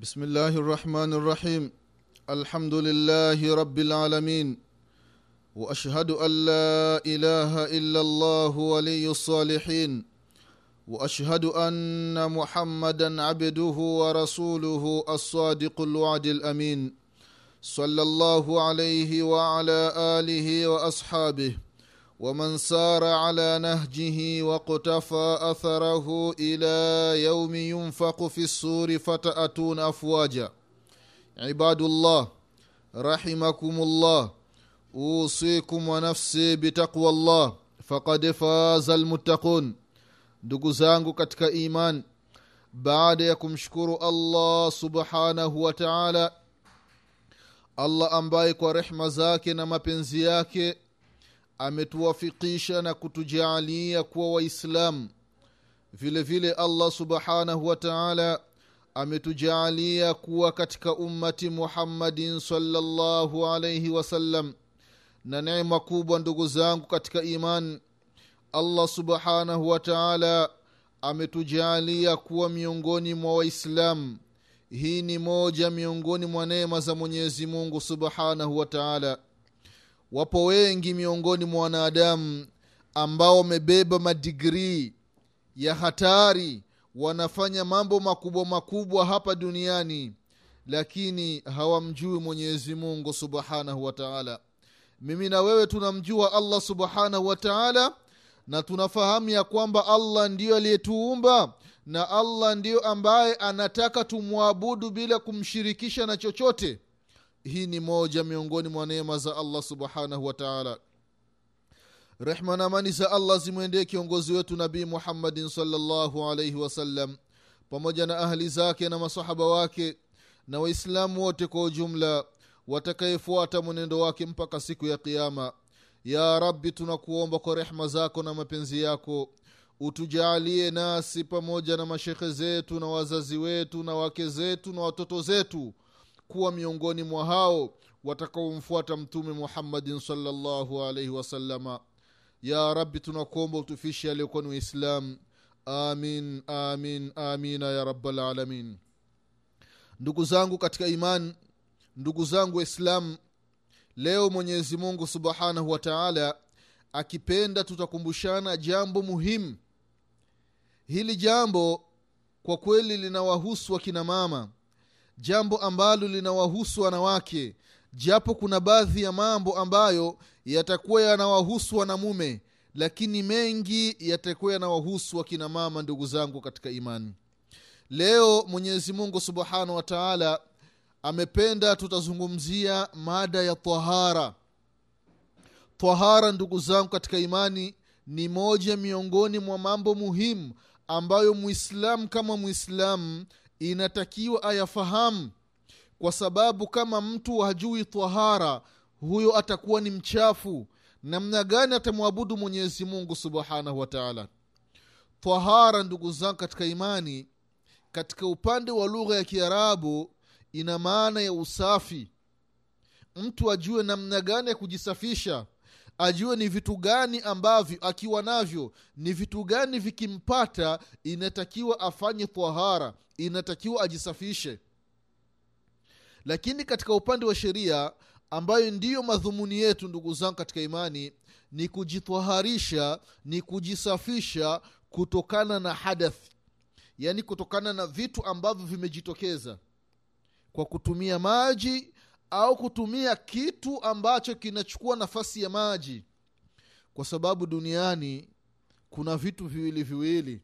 بسم الله الرحمن الرحيم الحمد لله رب العالمين واشهد ان لا اله الا الله ولي الصالحين واشهد ان محمدا عبده ورسوله الصادق الوعد الامين صلى الله عليه وعلى اله واصحابه ومن سار على نهجه واقتفى اثره الى يوم ينفق في السور فتاتون افواجا عباد الله رحمكم الله اوصيكم ونفسي بتقوى الله فقد فاز المتقون ndugu zangu katika iman baada ya kumshukuru allah subhanahu wa taala allah ambaye kwa rehma zake na mapenzi yake ametuwafikisha na kutujaalia kuwa waislamu vile vile allah subhanahu wa taala ametujaalia kuwa katika ummati muhammadin salllahu alaihi wasallam na neema kubwa ndugu zangu katika iman allah subhanahu wa taala ametujaalia kuwa miongoni mwa waislamu hii ni moja miongoni mwa neema za mwenyezi mungu subhanahu wa taala wapo wengi miongoni mwa wanadamu ambao wamebeba madigrii ya hatari wanafanya mambo makubwa makubwa hapa duniani lakini hawamjui mwenyezi mungu subhanahu wa taala. Mimi na wewe tunamjua allah subhanahu wa taala na tunafahamu ya kwamba allah ndiyo aliyetuumba na allah ndiyo ambaye anataka tumwabudu bila kumshirikisha na chochote hii ni moja miongoni mwa neema za allah subhanahu wa taala. Rehma na amani za allah zimwendee kiongozi wetu nabii muhammadin salllahu alaihi wasallam pamoja na ahli zake na masahaba wake na waislamu wote kwa ujumla watakayefuata mwenendo wake mpaka siku ya kiama ya rabbi tunakuomba kwa rehma zako na mapenzi yako utujaalie nasi pamoja na mashekhe zetu na wazazi wetu na wake zetu na watoto zetu kuwa miongoni mwa hao watakaomfuata mtume muhammadin salllahu alaihi wasalama ya rabbi tunakuomba utufishe aliyokuwa ni waislam amin amin amina ya rabalalamin ndugu zangu katika iman ndugu zangu waislam leo mwenyezi mungu subhanahu wa taala akipenda tutakumbushana jambo muhimu. Hili jambo kwa kweli linawahusu wakina mama jambo ambalo linawahusu wanawake japo kuna baadhi ya mambo ambayo yatakuwa yanawahusu wanamume lakini mengi yatakuwa yanawahusu wakina mama ndugu zangu katika imani. Leo mwenyezi mungu subhanahu wa taala amependa tutazungumzia mada ya tahara. Tahara ndugu zangu katika imani ni moja miongoni mwa mambo muhimu ambayo mwislamu kama mwislamu inatakiwa ayafahamu kwa sababu kama mtu hajui tahara huyo atakuwa ni mchafu. Namna gani atamwabudu mwenyezi mungu subhanahu wa taala? Tahara ndugu zangu katika imani katika upande wa lugha ya kiarabu ina maana ya usafi. Mtu ajue namna gani ya kujisafisha ajue ni vitu gani ambavyo akiwa navyo ni vitu gani vikimpata inatakiwa afanye tahara inatakiwa ajisafishe. Lakini katika upande wa sheria ambayo ndiyo madhumuni yetu ndugu zangu katika imani ni kujitwaharisha ni kujisafisha kutokana na hadathi. Yaani kutokana na vitu ambavyo vimejitokeza. Kwa kutumia maji au kutumia kitu ambacho kinachukua nafasi ya maji. Kwa sababu duniani kuna vitu viwili viwili.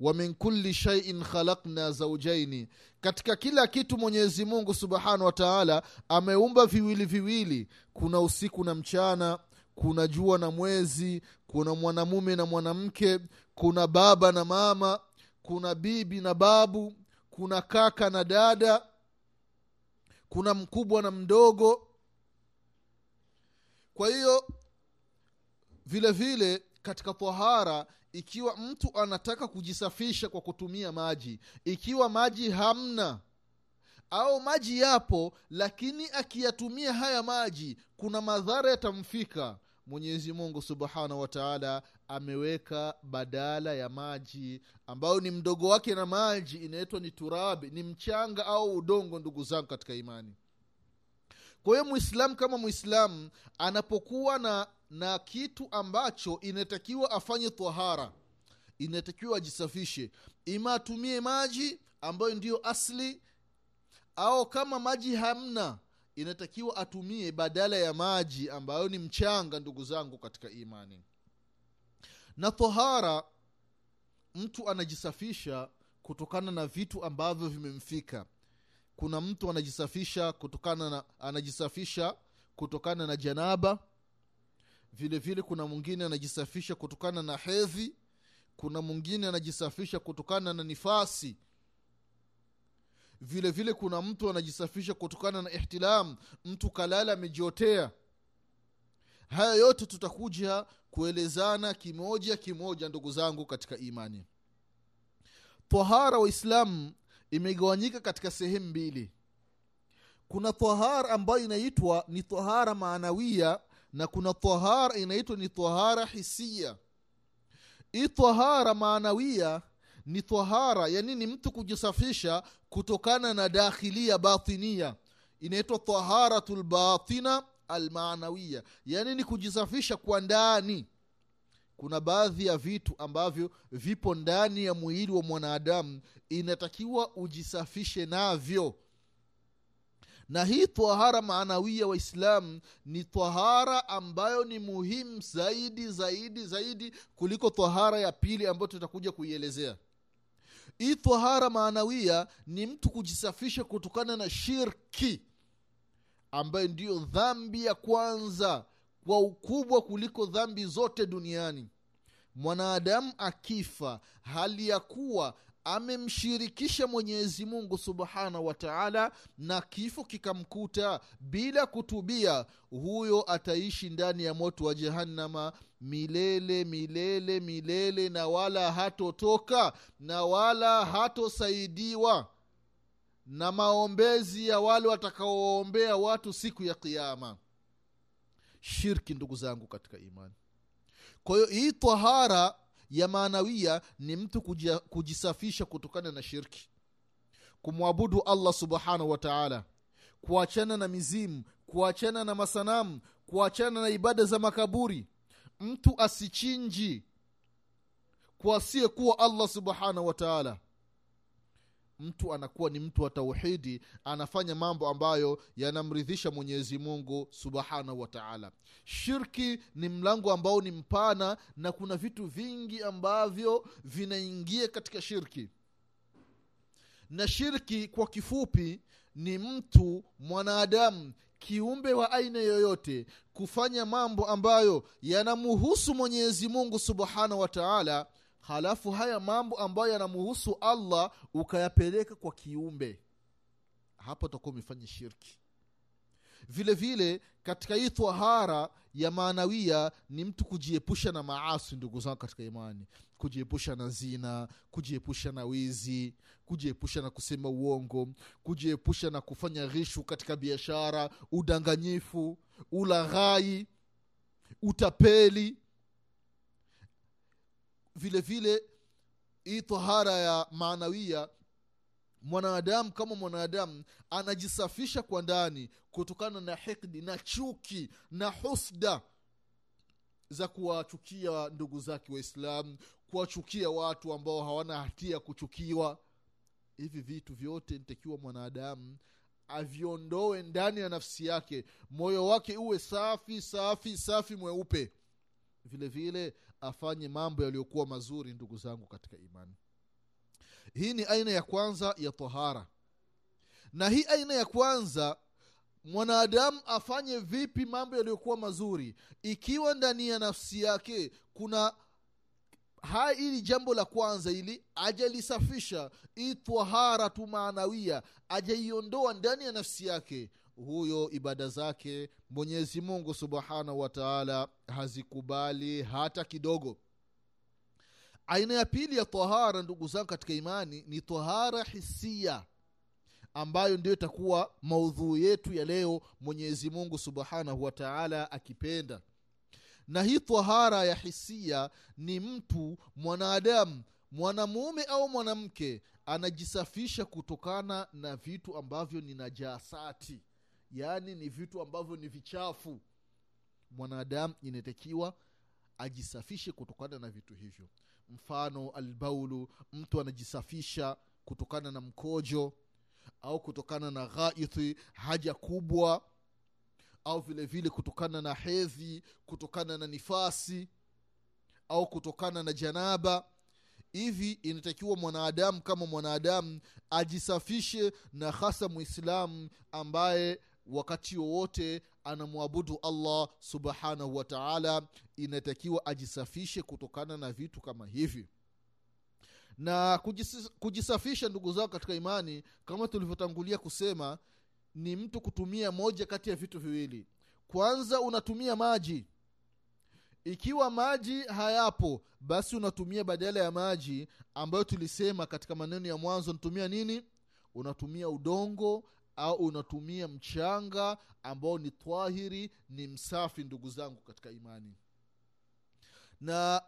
Wa min kulli shaiin khalakna zaujaini katika kila kitu mwenyezi mungu subhanahu wa taala ameumba viwili viwili. Kuna usiku na mchana kuna jua na mwezi kuna mwanamume na mwanamke kuna baba na mama kuna bibi na babu kuna kaka na dada kuna mkubwa na mdogo. Kwa hiyo vile vile katika tahara ikiwa mtu anataka kujisafisha kwa kutumia maji ikiwa maji hamna au maji yapo lakini akiyatumia haya maji kuna madhara yatamfika. Mwenyezi mungu subhanahu wa taala ameweka badala ya maji ambayo ni mdogo wake na maji inaitwa ni turabi ni mchanga au udongo ndugu zangu katika imani. Kwa hiyo mwislamu kama mwislamu anapokuwa na na kitu ambacho inatakiwa afanye tahara inatakiwa ajisafishe. Ima atumie maji ambayo ndiyo asli au kama maji hamna inatakiwa atumie badala ya maji ambayo ni mchanga ndugu zangu katika imani na tahara mtu anajisafisha kutokana na vitu ambavyo vimemfika. Kuna mtu anajisafisha kutokana na anajisafisha kutokana na janaba. Vile vile kuna mwingine anajisafisha kutokana na hedhi. Kuna mwingine anajisafisha kutokana na nifasi. Vile vile kuna mtu anajisafisha kutokana na ihtilam. Mtu kalala amejiotea haya yote tutakuja kuelezana kimoja kimoja ndugu zangu katika imani. Tahara waislamu imegawanyika katika sehemu mbili. Kuna tahara ambayo inaitwa ni tahara maanawia na kuna tahara inaitwa ni tahara hisia. Hii tahara maanawia ni tahara yani ni mtu kujisafisha kutokana na dakhilia batinia inaitwa taharatu almanawiya yaani ni kujisafisha kwa ndani. Kuna baadhi ya vitu ambavyo vipo ndani ya mwili wa mwanadamu inatakiwa ujisafishe navyo. Na hii twahara maanawia waislamu ni twahara ambayo ni muhimu zaidi zaidi zaidi kuliko twahara ya pili ambayo tutakuja kuielezea. Hii twahara maanawia ni mtu kujisafisha kutokana na shirki ambayo ndiyo dhambi ya kwanza kwa ukubwa kuliko dhambi zote duniani. Mwanadamu akifa hali ya kuwa amemshirikisha mwenyezi mungu subhanahu wa taala na kifo kikamkuta bila kutubia huyo ataishi ndani ya moto wa jehannama milele milele milele na wala hatotoka na wala hatosaidiwa na maombezi ya wale watakaoombea watu siku ya kiama shirki ndugu zangu katika imani. Kwa hiyo hii tahara ya maanawia ni mtu kujia, kujisafisha kutokana na shirki. Kumwabudu allah subhanahu wa taala. Kuachana na mizimu kuachana na masanamu kuachana na ibada za makaburi. Mtu asichinji kwasiyekuwa allah subhanahu wa taala mtu anakuwa ni mtu wa tauhidi anafanya mambo ambayo yanamridhisha mwenyezi mungu subhanahu wa taala. Shirki ni mlango ambao ni mpana na kuna vitu vingi ambavyo vinaingia katika shirki. Na shirki kwa kifupi ni mtu mwanadamu kiumbe wa aina yoyote kufanya mambo ambayo yanamuhusu mwenyezi mungu subhanahu wa taala halafu haya mambo ambayo yanamuhusu allah ukayapeleka kwa kiumbe. Hapo utakuwa umefanya shirki. Vile vile katika hii thahara ya maanawia ni mtu kujiepusha na maasi ndugu zangu katika imani. Kujiepusha na zina kujiepusha na wizi kujiepusha na kusema uongo kujiepusha na kufanya ghishu katika biashara udanganyifu ulaghai utapeli vile vile hii tahara ya maanawia mwanadamu kama mwanadamu anajisafisha kwa ndani kutokana na hikdi na chuki na husda za kuwachukia ndugu zake waislamu kuwachukia watu ambao hawana hatia kuchukiwa. Hivi vitu vyote nitakiwa mwanadamu aviondoe ndani ya nafsi yake. Moyo wake uwe safi safi safi mweupe. Vile vile afanye mambo yaliyokuwa mazuri ndugu zangu katika imani. Hii ni aina ya kwanza ya tahara na hii aina ya kwanza mwanadamu afanye vipi mambo yaliyokuwa mazuri? Ikiwa ndani ya nafsi yake kuna haya ili jambo la kwanza ili ajalisafisha hii tahara tu maanawia ajaiondoa ndani ya nafsi yake huyo ibada zake mwenyezi mungu subhanahu wa taala hazikubali hata kidogo. Aina ya pili ya tahara ndugu zangu katika imani ni tahara hisia ambayo ndio itakuwa maudhuu yetu ya leo mwenyezi mungu subhanahu wa taala akipenda. Na hii tahara ya hisia ni mtu mwanadamu mwanamume au mwanamke anajisafisha kutokana na vitu ambavyo ni najasati yaani ni vitu ambavyo ni vichafu. Mwanadamu inatakiwa ajisafishe kutokana na vitu hivyo. Mfano albaulu mtu anajisafisha kutokana na mkojo au kutokana na ghaithi haja kubwa au vile vile kutokana na hedhi kutokana na nifasi au kutokana na janaba. Hivi inatakiwa mwanadamu kama mwanadamu ajisafishe na hasa mwislamu ambaye wakati wowote anamwabudu allah subhanahu wa taala inatakiwa ajisafishe kutokana na vitu kama hivi. Na kujisafisha ndugu zao katika imani kama tulivyotangulia kusema ni mtu kutumia moja kati ya vitu viwili. Kwanza unatumia maji. Ikiwa maji hayapo basi unatumia badala ya maji ambayo tulisema katika maneno ya mwanzo unatumia nini? Unatumia udongo au unatumia mchanga ambao ni twahiri ni msafi ndugu zangu katika imani. Na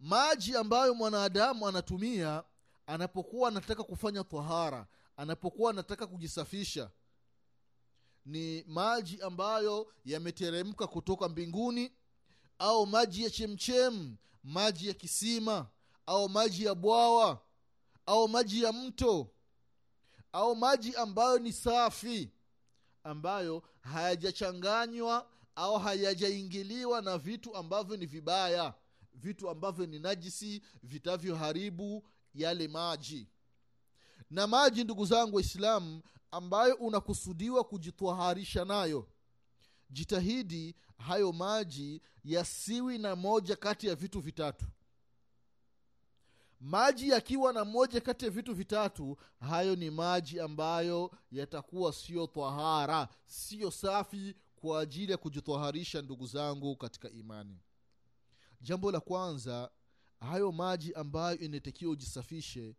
maji ambayo mwanadamu anatumia anapokuwa anataka kufanya tahara anapokuwa anataka kujisafisha ni maji ambayo yameteremka kutoka mbinguni au maji ya chemchem maji ya kisima au maji ya bwawa au maji ya mto au maji ambayo ni safi ambayo hayajachanganywa au hayajaingiliwa na vitu ambavyo ni vibaya vitu ambavyo ni najisi vitavyoharibu yale maji. Na maji ndugu zangu waislamu ambayo unakusudiwa kujitwaharisha nayo jitahidi hayo maji yasiwi na moja kati ya vitu vitatu maji yakiwa na moja kati ya vitu vitatu hayo ni maji ambayo yatakuwa siyo twahara siyo safi kwa ajili ya kujitwaharisha ndugu zangu katika imani. Jambo la kwanza hayo maji ambayo inatakiwa ujisafishe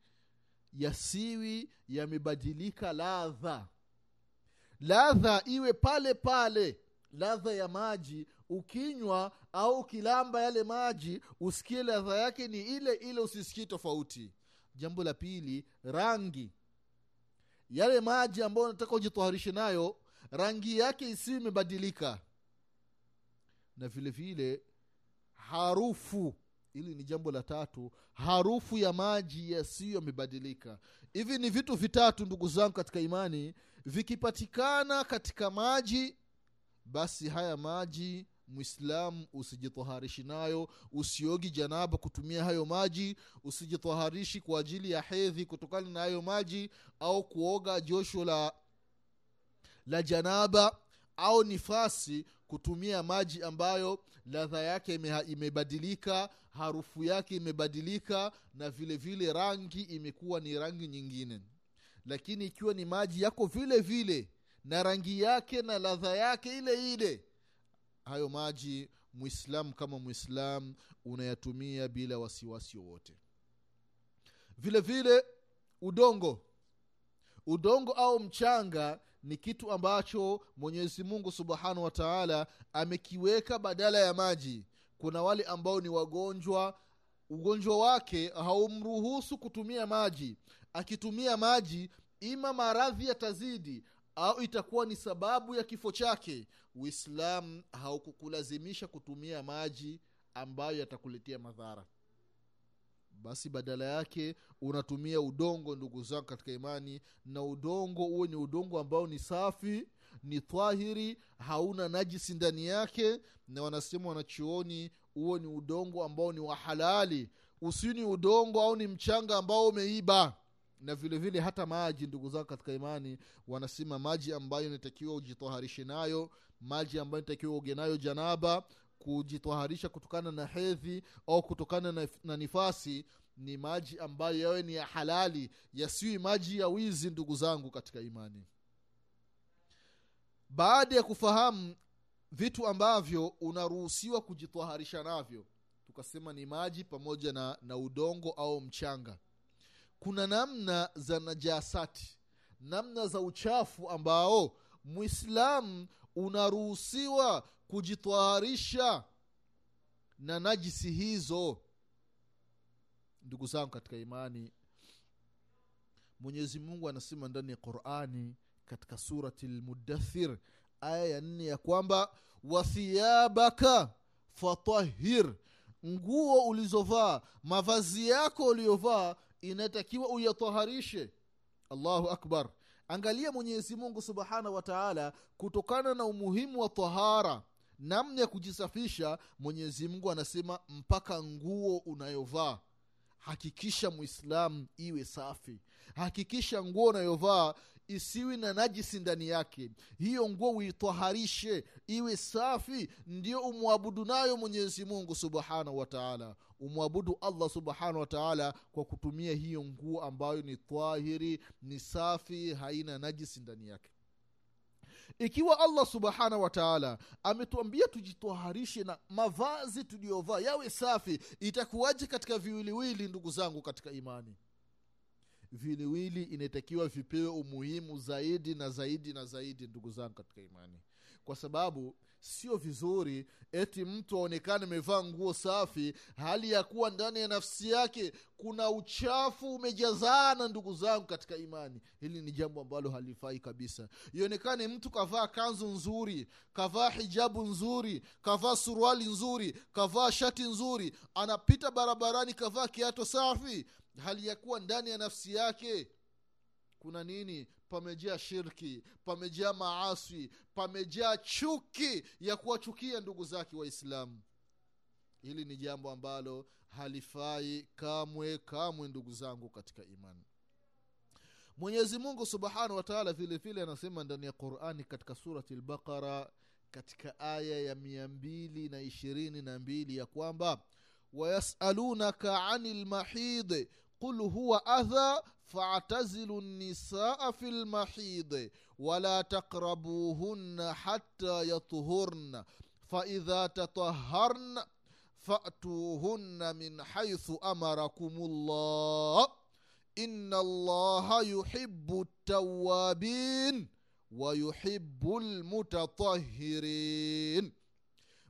yasiwi yamebadilika ladha. Ladha iwe pale pale ladha ya maji ukinywa au ukilamba yale maji usikie ladha yake ni ile ile usisikie tofauti. Jambo la pili rangi. Yale maji ambayo unataka ujitwaharishe nayo rangi yake isiyo imebadilika. Na vile vile harufu. Hili ni jambo la tatu harufu ya maji yasiyo yamebadilika. Hivi ni vitu vitatu ndugu zangu katika imani. Vikipatikana katika maji basi haya maji mwislamu usijitaharishi nayo usiogi janaba kutumia hayo maji usijitaharishi kwa ajili ya hedhi kutokana na hayo maji au kuoga josho la la janaba au nifasi kutumia maji ambayo ladha yake imebadilika harufu yake imebadilika na vile vile rangi imekuwa ni rangi nyingine. Lakini ikiwa ni maji yako vile vile na rangi yake na ladha yake ile ile hayo maji mwislamu kama mwislamu unayatumia bila wasiwasi wowote. Vile vile udongo. Udongo au mchanga ni kitu ambacho mwenyezi mungu subhanahu wa taala amekiweka badala ya maji. Kuna wale ambao ni wagonjwa ugonjwa wake haumruhusu kutumia maji. Akitumia maji ima maradhi yatazidi au itakuwa ni sababu ya kifo chake uislamu haukukulazimisha kutumia maji ambayo yatakuletea madhara. Basi badala yake unatumia udongo ndugu zangu katika imani na udongo uwe ni udongo ambao ni safi ni twahiri hauna najisi ndani yake na wanasema wanachuoni huo ni udongo ambao ni wa halali. Usiu ni udongo au ni mchanga ambao umeiba na vile vile hata maji ndugu zangu katika imani wanasema maji ambayo inatakiwa ujitoharishe nayo maji ambayo inatakiwa uge nayo janaba kujitwaharisha kutokana na hedhi au kutokana na, na nifasi ni maji ambayo yawe ni ya halali yasiwi maji ya wizi ndugu zangu katika imani. Baada ya kufahamu vitu ambavyo unaruhusiwa kujitwaharisha navyo tukasema ni maji pamoja na, na udongo au mchanga kuna namna za najasati namna za uchafu ambao mwislamu unaruhusiwa kujitwaharisha na najisi hizo. Ndugu zangu katika imani mwenyezi mungu anasema ndani ya qurani katika surati lmudathir aya ya nne ya kwamba wathiyabaka fatahir nguo ulizovaa mavazi yako uliyovaa inatakiwa uyataharishe. Allahu akbar. Angalia mwenyezi mungu subhanahu wa taala kutokana na umuhimu wa tahara namna ya kujisafisha mwenyezi mungu anasema mpaka nguo unayovaa hakikisha mwislamu iwe safi. Hakikisha nguo unayovaa isiwi na najisi ndani yake. Hiyo nguo uitaharishe iwe safi ndio umwabudu nayo mwenyezi mungu subhanahu wataala umwabudu allah subhanahu wataala kwa kutumia hiyo nguo ambayo ni tahiri ni safi haina najisi ndani yake. Ikiwa allah subhanahu wataala ametuambia tujitwaharishe na mavazi tuliyovaa yawe safi itakuwaje katika viwiliwili ndugu zangu katika imani? Viwiliwili inatakiwa vipewe umuhimu zaidi na zaidi na zaidi ndugu zangu katika imani. Kwa sababu sio vizuri eti mtu aonekane amevaa nguo safi hali ya kuwa ndani ya nafsi yake kuna uchafu umejazana ndugu zangu katika imani. Hili ni jambo ambalo halifai kabisa. Ionekane mtu kavaa kanzu nzuri kavaa hijabu nzuri kavaa suruali nzuri kavaa shati nzuri anapita barabarani kavaa kiato safi hali ya kuwa ndani ya nafsi yake kuna nini pamejaa shirki pamejaa maaswi pamejaa chuki ya kuwachukia ndugu zake waislamu. Hili ni jambo ambalo halifai kamwe kamwe ndugu zangu katika imani. Mwenyezi mungu subhanahu wataala vile vile anasema ndani ya qurani katika surati lbaqara katika aya ya mia mbili na ishirini na mbili ya kwamba wayasalunaka ani lmahidi قل هو أذى فاعتزلوا النساء في المحيض ولا تقربوهن حتى يطهرن فإذا تطهرن فأتوهن من حيث أمركم الله إن الله يحب التوابين ويحب المتطهرين.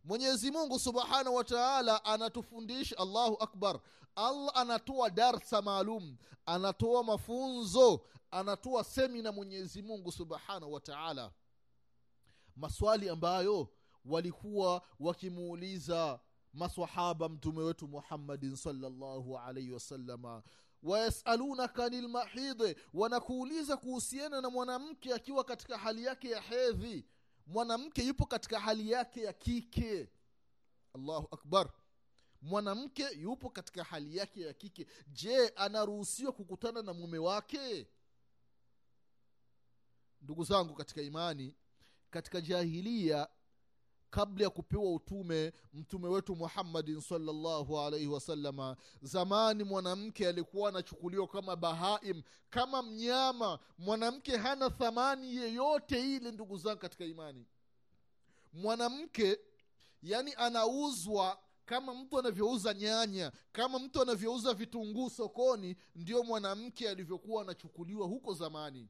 Mwenyezi mungu subhanahu wa taala anatufundisha allahu akbar. Allah anatoa darsa maalum anatoa mafunzo anatoa semina mwenyezi mungu subhanahu wa taala. Maswali ambayo walikuwa wakimuuliza masahaba mtume wetu muhammadin salllahu alaihi wasalama wayasalunaka ani lmahidhi wanakuuliza kuhusiana na mwanamke akiwa katika hali yake ya hedhi. Mwanamke yupo katika hali yake ya kike. Allahu akbar mwanamke yupo katika hali yake ya kike. Je anaruhusiwa kukutana na mume wake? Ndugu zangu katika imani katika jahilia kabla ya kupewa utume mtume wetu muhammadin salllahu alaihi wasalama zamani mwanamke alikuwa anachukuliwa kama bahaim kama mnyama. Mwanamke hana thamani yeyote ile ndugu zangu katika imani. Mwanamke yani anauzwa kama mtu anavyouza nyanya kama mtu anavyouza vitunguu sokoni ndio mwanamke alivyokuwa anachukuliwa huko zamani.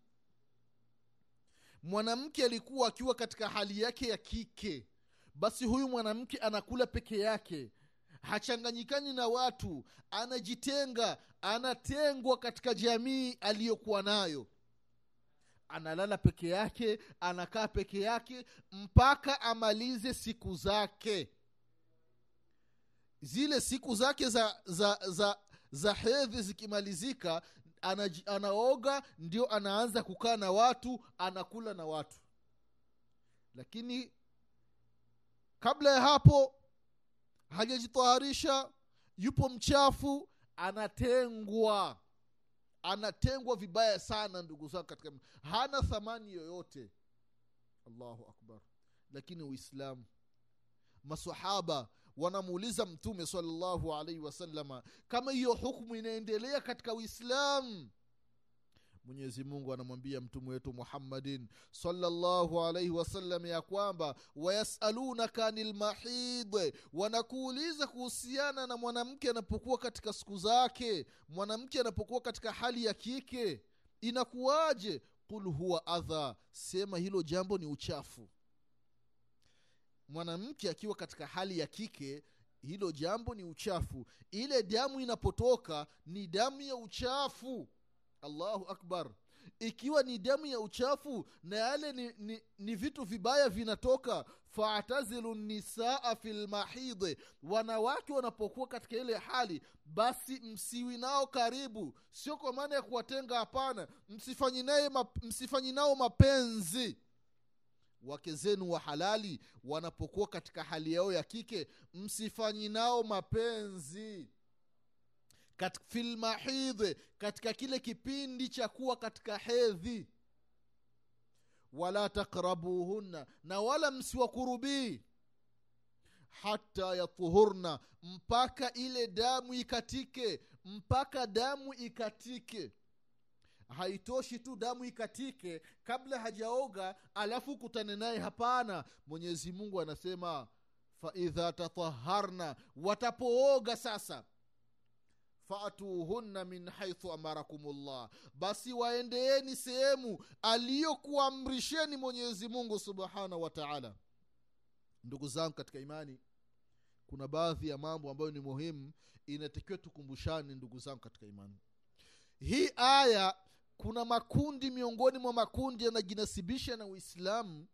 Mwanamke alikuwa akiwa katika hali yake ya kike. Basi huyu mwanamke anakula peke yake. Hachanganyikani na watu anajitenga anatengwa katika jamii aliyokuwa nayo. Analala peke yake anakaa peke yake mpaka amalize siku zake zile siku zake za za za za hedhi zikimalizika anaoga ndio anaanza kukaa na watu anakula na watu. Lakini kabla ya hapo hajajitaharisha yupo mchafu anatengwa. Anatengwa vibaya sana ndugu zako katika hana thamani yoyote. Allahu akbar. Lakini uislamu masahaba wanamuuliza mtume salllahu alaihi wasalama kama hiyo hukmu inaendelea katika uislamu? Mwenyezi mungu anamwambia mtume wetu muhammadin salllahu alaihi wasallam ya kwamba wayasalunaka ani lmahid wanakuuliza kuhusiana na mwanamke anapokuwa katika siku zake mwanamke anapokuwa katika hali ya kike inakuwaje? Qul huwa adha sema hilo jambo ni uchafu mwanamke akiwa katika hali ya kike hilo jambo ni uchafu. Ile damu inapotoka ni damu ya uchafu. Allahu akbar. Ikiwa ni damu ya uchafu na yale ni, ni, ni vitu vibaya vinatoka faatazilu nisaa fi lmahidhi wanawake wanapokuwa katika ile hali basi msiwi nao karibu. Sio kwa maana ya kuwatenga hapana. Msifanyi nao mapenzi wake zenu wa halali wanapokuwa katika hali yao ya kike msifanyi nao mapenzi. Kat, filmahidhe katika kile kipindi cha kuwa katika hedhi. Wala takrabuhunna na wala msiwakurubii hata yatuhurna mpaka ile damu ikatike mpaka damu ikatike haitoshi tu damu ikatike kabla hajaoga alafu kutane naye. Hapana mwenyezi mungu anasema faidha tataharna watapooga sasa. Fatuhunna min haithu amarakumullah. Basi waendeeni sehemu aliyokuamrisheni mwenyezi mungu subhanahu wa taala. Ndugu zangu katika imani kuna baadhi ya mambo ambayo ni muhimu inatakiwa tukumbushane ndugu zangu katika imani. Hii aya kuna makundi miongoni mwa makundi yanajinasibisha na uislamu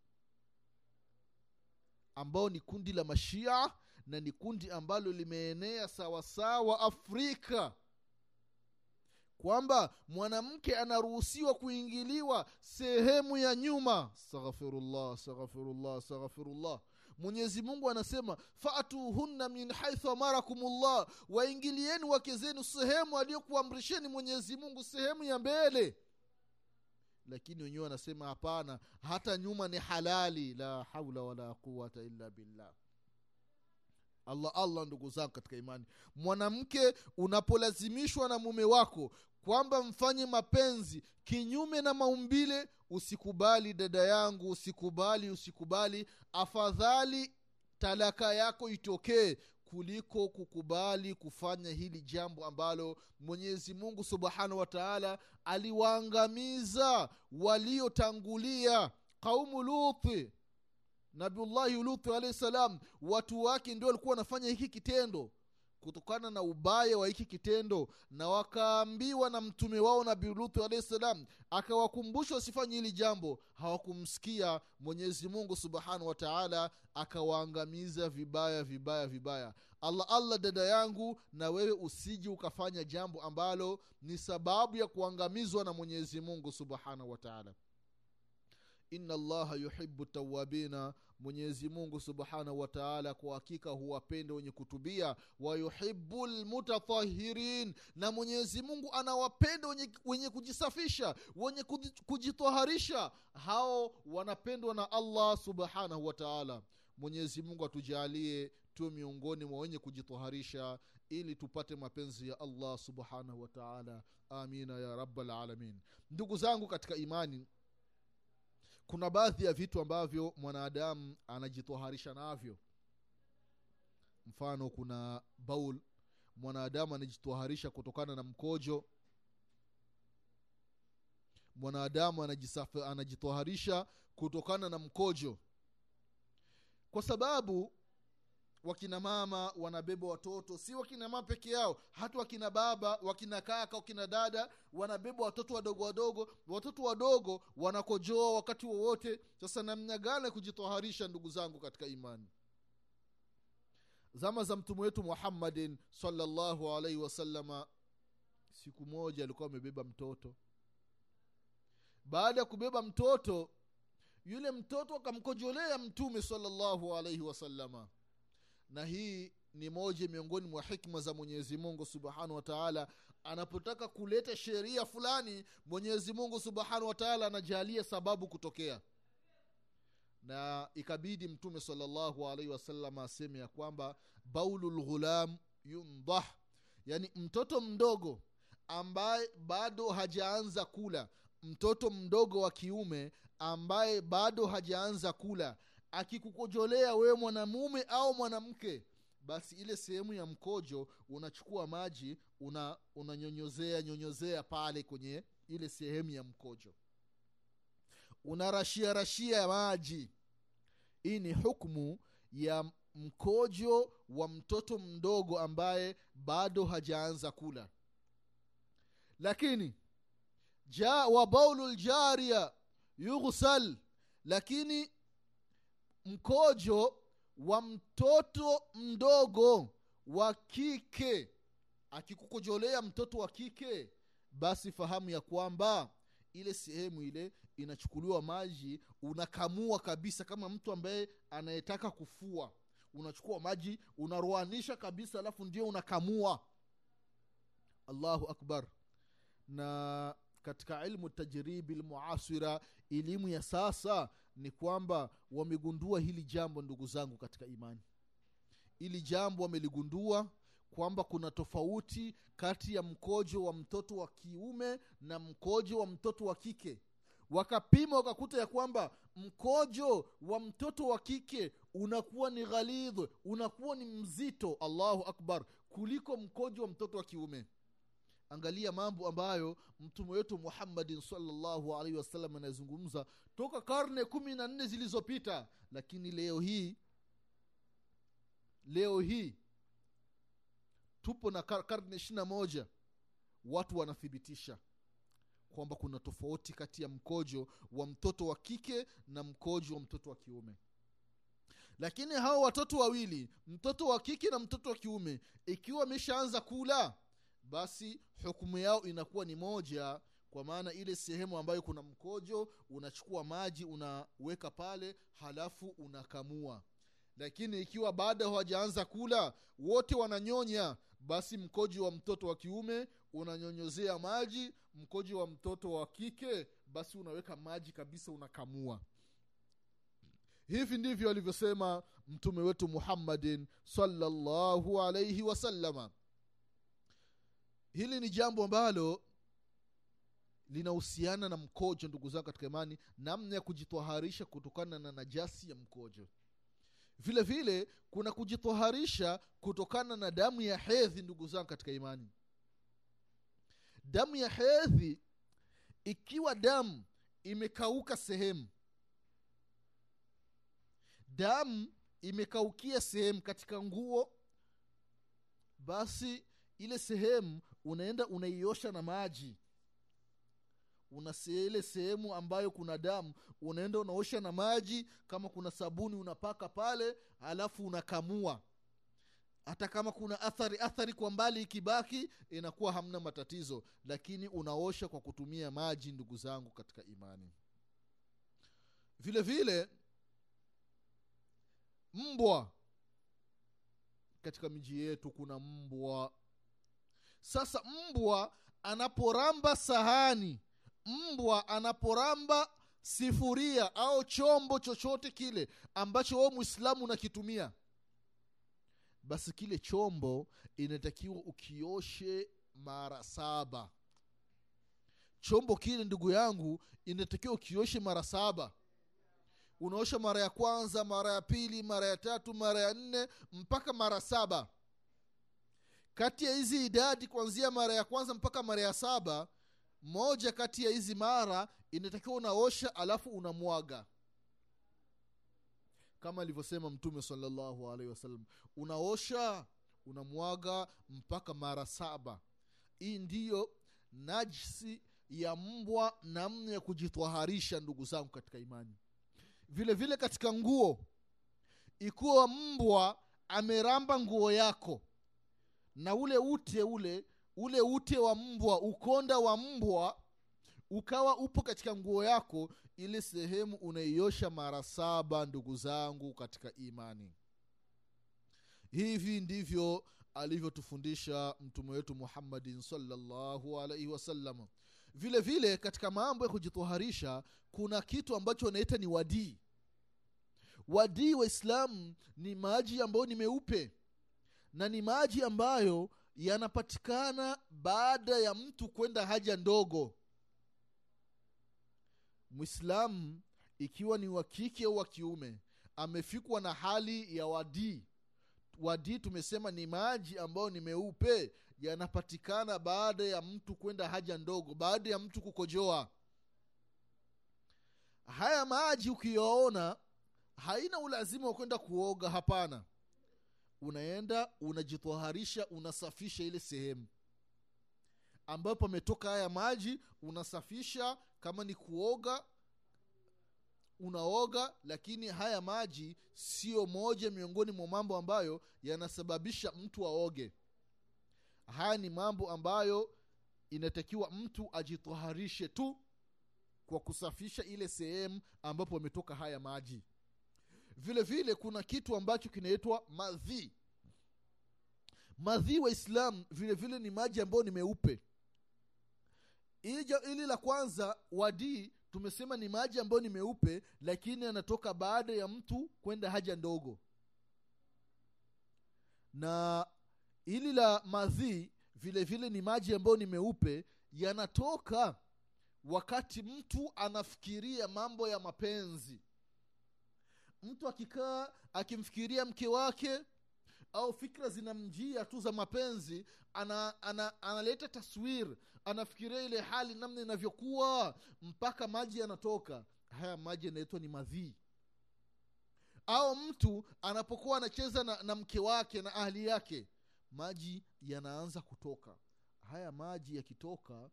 ambao ni kundi la mashia na ni kundi ambalo limeenea sawasawa afrika. Kwamba mwanamke anaruhusiwa kuingiliwa sehemu ya nyuma. Astaghfirullah astaghfirullah astaghfirullah mwenyezi mungu anasema fatuhunna min haithu amarakumullah. Waingilieni wake zenu sehemu aliyokuamrisheni mwenyezi mungu sehemu ya mbele. Lakini wenyewe wanasema hapana hata nyuma ni halali. La haula wala quwata illa billah. Allah allah ndugu zangu katika imani. Mwanamke unapolazimishwa na mume wako kwamba mfanye mapenzi kinyume na maumbile usikubali dada yangu usikubali usikubali. Afadhali talaka yako itokee kuliko kukubali kufanya hili jambo ambalo mwenyezi mungu subhanahu wa taala aliwaangamiza waliotangulia. Qaumu luthi nabiullahi luthi alahi salam watu wake ndio walikuwa wanafanya hiki kitendo kutokana na ubaya wa hiki kitendo na wakaambiwa na mtume wao nabii luthu alahi salam akawakumbusha wasifanye hili jambo. Hawakumsikia mwenyezi mungu subhanahu wa taala akawaangamiza vibaya vibaya vibaya. Allah allah dada yangu na wewe usiji ukafanya jambo ambalo ni sababu ya kuangamizwa na mwenyezi mungu subhanahu wa taala. Ina allaha yuhibu tawabina mwenyezi mungu subhanahu wa taala kwa hakika huwapenda wenye kutubia wayuhibu lmutatahirin na mwenyezi mungu anawapenda wenye, wenye kujisafisha wenye kujitoharisha hao wanapendwa na allah subhanahu wa taala. Mwenyezi mungu atujalie tu miongoni mwa wenye kujitoharisha ili tupate mapenzi ya allah subhanahu wa taala. Amina ya rabalalamin ndugu zangu katika imani kuna baadhi ya vitu ambavyo mwanadamu anajitoharisha navyo. Mfano kuna baul mwanadamu anajitoharisha kutokana na mkojo. Mwanadamu anajitoharisha kutokana na mkojo. Kwa sababu wakina mama wanabeba watoto si wakina mama peke yao hata wakina baba wakina kaka wakina dada wanabeba watoto wadogo wadogo. Watoto wadogo wanakojoa wakati wowote. Sasa namna gani kujitoharisha ndugu zangu katika imani? Zama za mtume wetu muhammadin salllahu alaihi wasalama siku moja alikuwa amebeba mtoto. Baada ya kubeba mtoto yule mtoto akamkojolea mtume salllahu alaihi wasalama na hii ni moja miongoni mwa hikma za mwenyezi mungu subhanahu wataala anapotaka kuleta sheria fulani mwenyezi mungu subhanahu wataala anajalia sababu kutokea. Na ikabidi mtume salllahu alaihi wasallam aseme ya kwamba baulu lghulam yundah. Yani mtoto mdogo ambaye bado hajaanza kula mtoto mdogo wa kiume ambaye bado hajaanza kula akikukojolea wewe mwanamume au mwanamke basi ile sehemu ya mkojo unachukua maji una unanyonyozea nyonyozea pale kwenye ile sehemu ya mkojo. Unarashia rashia maji. Hii ni hukmu ya mkojo wa mtoto mdogo ambaye bado hajaanza kula. Lakini ja wa baulu ljaria yughsal lakini mkojo wa mtoto mdogo wa kike. Akikukojolea mtoto wa kike basi fahamu ya kwamba ile sehemu ile inachukuliwa maji unakamua kabisa kama mtu ambaye anayetaka kufua. Unachukua maji unaroanisha kabisa alafu ndio unakamua. Allahu akbar. Na katika ilmu tajribi lmuasira elimu ya sasa ni kwamba wamegundua hili jambo ndugu zangu katika imani. Ili jambo wameligundua kwamba kuna tofauti kati ya mkojo wa mtoto wa kiume na mkojo wa mtoto wa kike. Wakapima wakakuta ya kwamba mkojo wa mtoto wa kike unakuwa ni ghalidh unakuwa ni mzito allahu akbar kuliko mkojo wa mtoto wa kiume angalia mambo ambayo mtume wetu muhammadin salllahu alaihi wasallam anayezungumza toka karne kumi na nne zilizopita. Lakini leo hii leo hii tupo na karne ishiri na moja watu wanathibitisha kwamba kuna tofauti kati ya mkojo wa mtoto wa kike na mkojo wa mtoto wa kiume. Lakini hao watoto wawili mtoto wa kike na mtoto wa kiume ikiwa ameshaanza kula basi hukumu yao inakuwa ni moja kwa maana ile sehemu ambayo kuna mkojo unachukua maji unaweka pale halafu unakamua. Lakini ikiwa baada hawajaanza kula wote wananyonya basi mkojo wa mtoto wa kiume unanyonyozea maji mkojo wa mtoto wa kike basi unaweka maji kabisa unakamua. Hivi ndivyo alivyosema mtume wetu muhammadin salllahu alaihi wasallama hili ni jambo ambalo linahusiana na mkojo ndugu zangu katika imani namna ya kujitwaharisha kutokana na najasi ya mkojo. Vile vile kuna kujitwaharisha kutokana na damu ya hedhi ndugu zangu katika imani. Damu ya hedhi ikiwa damu imekauka sehemu damu imekaukia sehemu katika nguo basi ile sehemu unaenda unaiosha na maji. Una ile sehemu ambayo kuna damu unaenda unaosha na maji kama kuna sabuni unapaka pale alafu unakamua. Hata kama kuna athari athari kwa mbali ikibaki inakuwa hamna matatizo. Lakini unaosha kwa kutumia maji ndugu zangu katika imani. Vile vile mbwa. Katika miji yetu kuna mbwa sasa mbwa anaporamba sahani mbwa anaporamba sifuria au chombo chochote kile ambacho wewe mwislamu unakitumia basi kile chombo inatakiwa ukioshe mara saba. Chombo kile ndugu yangu inatakiwa ukioshe mara saba. Unaosha mara ya kwanza mara ya pili mara ya tatu mara ya nne mpaka mara saba kati ya hizi idadi kuanzia mara ya kwanza mpaka mara ya saba moja kati ya hizi mara inatakiwa unaosha alafu unamwaga. Kama alivyosema mtume salllahu alaihi wasallam unaosha unamwaga mpaka mara saba. Hii ndiyo najsi ya mbwa namna ya kujitwaharisha ndugu zangu katika imani. Vile vile katika nguo. Ikiwa mbwa ameramba nguo yako na ule ute ule ule ute wa mbwa ukonda wa mbwa ukawa upo katika nguo yako ile sehemu unaiosha mara saba ndugu zangu katika imani. Hivi ndivyo alivyotufundisha mtume wetu muhammadin salllahu alaihi wasallam. Vile vile katika mambo ya kujitoharisha kuna kitu ambacho wanaita ni wadii. Wadii waislamu ni maji ambayo ni meupe na ni maji ambayo yanapatikana baada ya mtu kwenda haja ndogo. Mwislamu ikiwa ni wa kike au wa kiume amefikwa na hali ya wadii. Wadii tumesema ni maji ambayo ni meupe yanapatikana baada ya mtu kwenda haja ndogo baada ya mtu kukojoa. Haya maji ukiyaona haina ulazima wa kwenda kuoga hapana unaenda unajitwaharisha unasafisha ile sehemu. Ambayo pametoka haya maji unasafisha kama ni kuoga unaoga lakini haya maji sio moja miongoni mwa mambo ambayo yanasababisha mtu aoge. Haya ni mambo ambayo inatakiwa mtu ajitwaharishe tu kwa kusafisha ile sehemu ambapo ametoka haya maji vile vile kuna kitu ambacho kinaitwa madhii madhii waislam vile vile ni maji ambayo ni meupe. Ili la kwanza wadii tumesema ni maji ambayo ni meupe lakini yanatoka baada ya mtu kwenda haja ndogo. Na ili la madhii vile vile ni maji ambayo ni meupe yanatoka wakati mtu anafikiria mambo ya mapenzi mtu akikaa akimfikiria mke wake au fikra zinamjia tu za mapenzi ana, ana, analeta taswir anafikiria ile hali namna inavyokuwa mpaka maji yanatoka. Haya maji yanaitwa ni madhii. Au mtu anapokuwa anacheza na, na mke wake na ahli yake maji yanaanza kutoka. Haya maji yakitoka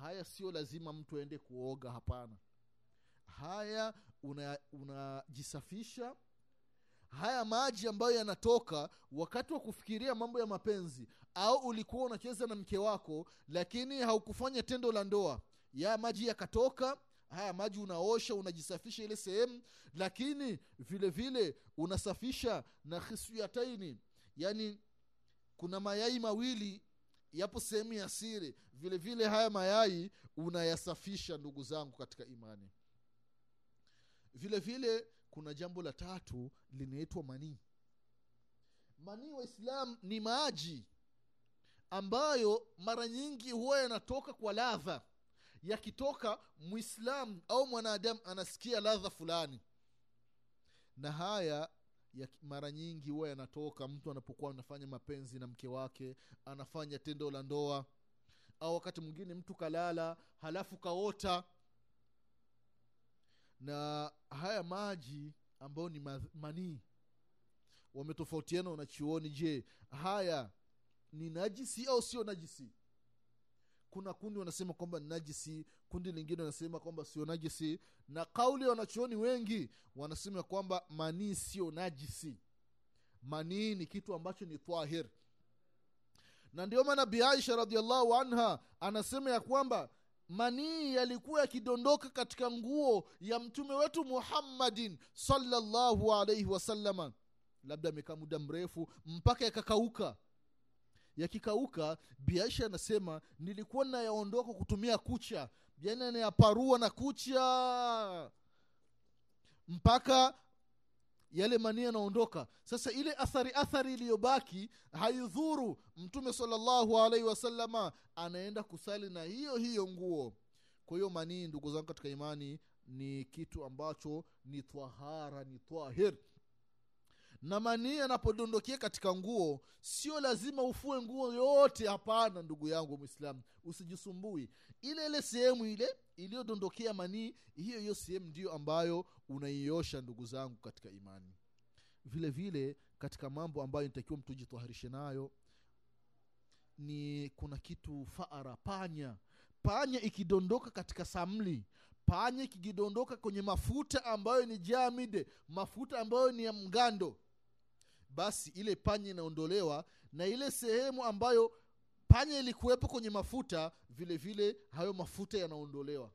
haya sio lazima mtu aende kuoga hapana haya unajisafisha una haya maji ambayo yanatoka wakati wa kufikiria mambo ya mapenzi au ulikuwa unacheza na mke wako lakini haukufanya tendo la ndoa. Ya maji yakatoka haya maji unaosha unajisafisha ile sehemu lakini vile vile unasafisha na khisyataini yani kuna mayai mawili yapo sehemu ya siri. Vile vile haya mayai unayasafisha ndugu zangu katika imani vile vile kuna jambo la tatu linaitwa manii. Manii waislam ni maji ambayo mara nyingi huwa yanatoka kwa ladha. Yakitoka mwislam au mwanadamu anasikia ladha fulani. Na haya ya mara nyingi huwa yanatoka mtu anapokuwa anafanya mapenzi na mke wake anafanya tendo la ndoa au wakati mwingine mtu kalala halafu kaota na haya maji ambayo ni manii wametofautiana wanachuoni. Je haya ni najisi au sio najisi? Kuna kundi wanasema kwamba ni najisi kundi lingine wanasema kwamba sio najisi. Na kauli ya wanachuoni wengi wanasema kwamba manii sio najisi. Manii ni kitu ambacho ni twahir na ndio maana bi aisha radiallahu anha anasema ya kwamba manii yalikuwa yakidondoka katika nguo ya mtume wetu muhammadin salllahu alaihi wasalama labda amekaa muda mrefu mpaka yakakauka. Yakikauka biaisha anasema nilikuwa nayaondoka kutumia kucha. Yani nayaparua na kucha. Mpaka yale manii yanaondoka. Sasa ile athari athari iliyobaki haidhuru mtume salllahu alaihi wasalama anaenda kusali na hiyo hiyo nguo. Kwa hiyo manii ndugu zangu katika imani ni kitu ambacho ni twahara ni twahir na manii anapodondokea katika nguo sio lazima ufue nguo yote hapana ndugu yangu mwislamu usijisumbui. Ile ile sehemu ile iliyodondokea manii hiyo hiyo sehemu ndiyo ambayo unaiosha ndugu zangu katika imani. Vile vile katika mambo ambayo nitakiwa mtu jitaharishe nayo ni kuna kitu faara panya. Panya ikidondoka katika samli. Panya ikidondoka kwenye mafuta ambayo ni jamide mafuta ambayo ni ya mgando basi ile panya inaondolewa na ile sehemu ambayo panya ilikuwepo kwenye mafuta vile vile hayo mafuta yanaondolewa.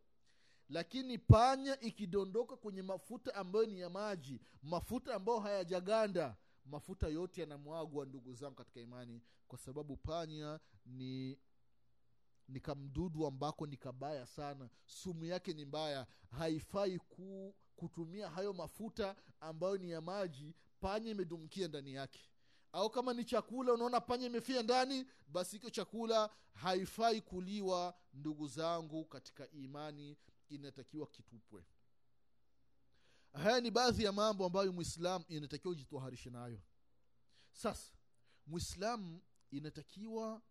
Lakini panya ikidondoka kwenye mafuta ambayo ni ya maji mafuta ambayo hayajaganda mafuta yote yanamwagwa ndugu zangu katika imani kwa sababu panya ni ni kamdudu ambako ni kabaya sana. Sumu yake ni mbaya. Haifai ku, kutumia hayo mafuta ambayo ni ya maji panya imedumkia ndani yake. Au kama ni chakula unaona panya imefia ndani basi hicho chakula haifai kuliwa ndugu zangu katika imani inatakiwa kitupwe. Haya ni baadhi ya mambo ambayo mwislam inatakiwa ujitoharishe nayo. Sasa mwislam inatakiwa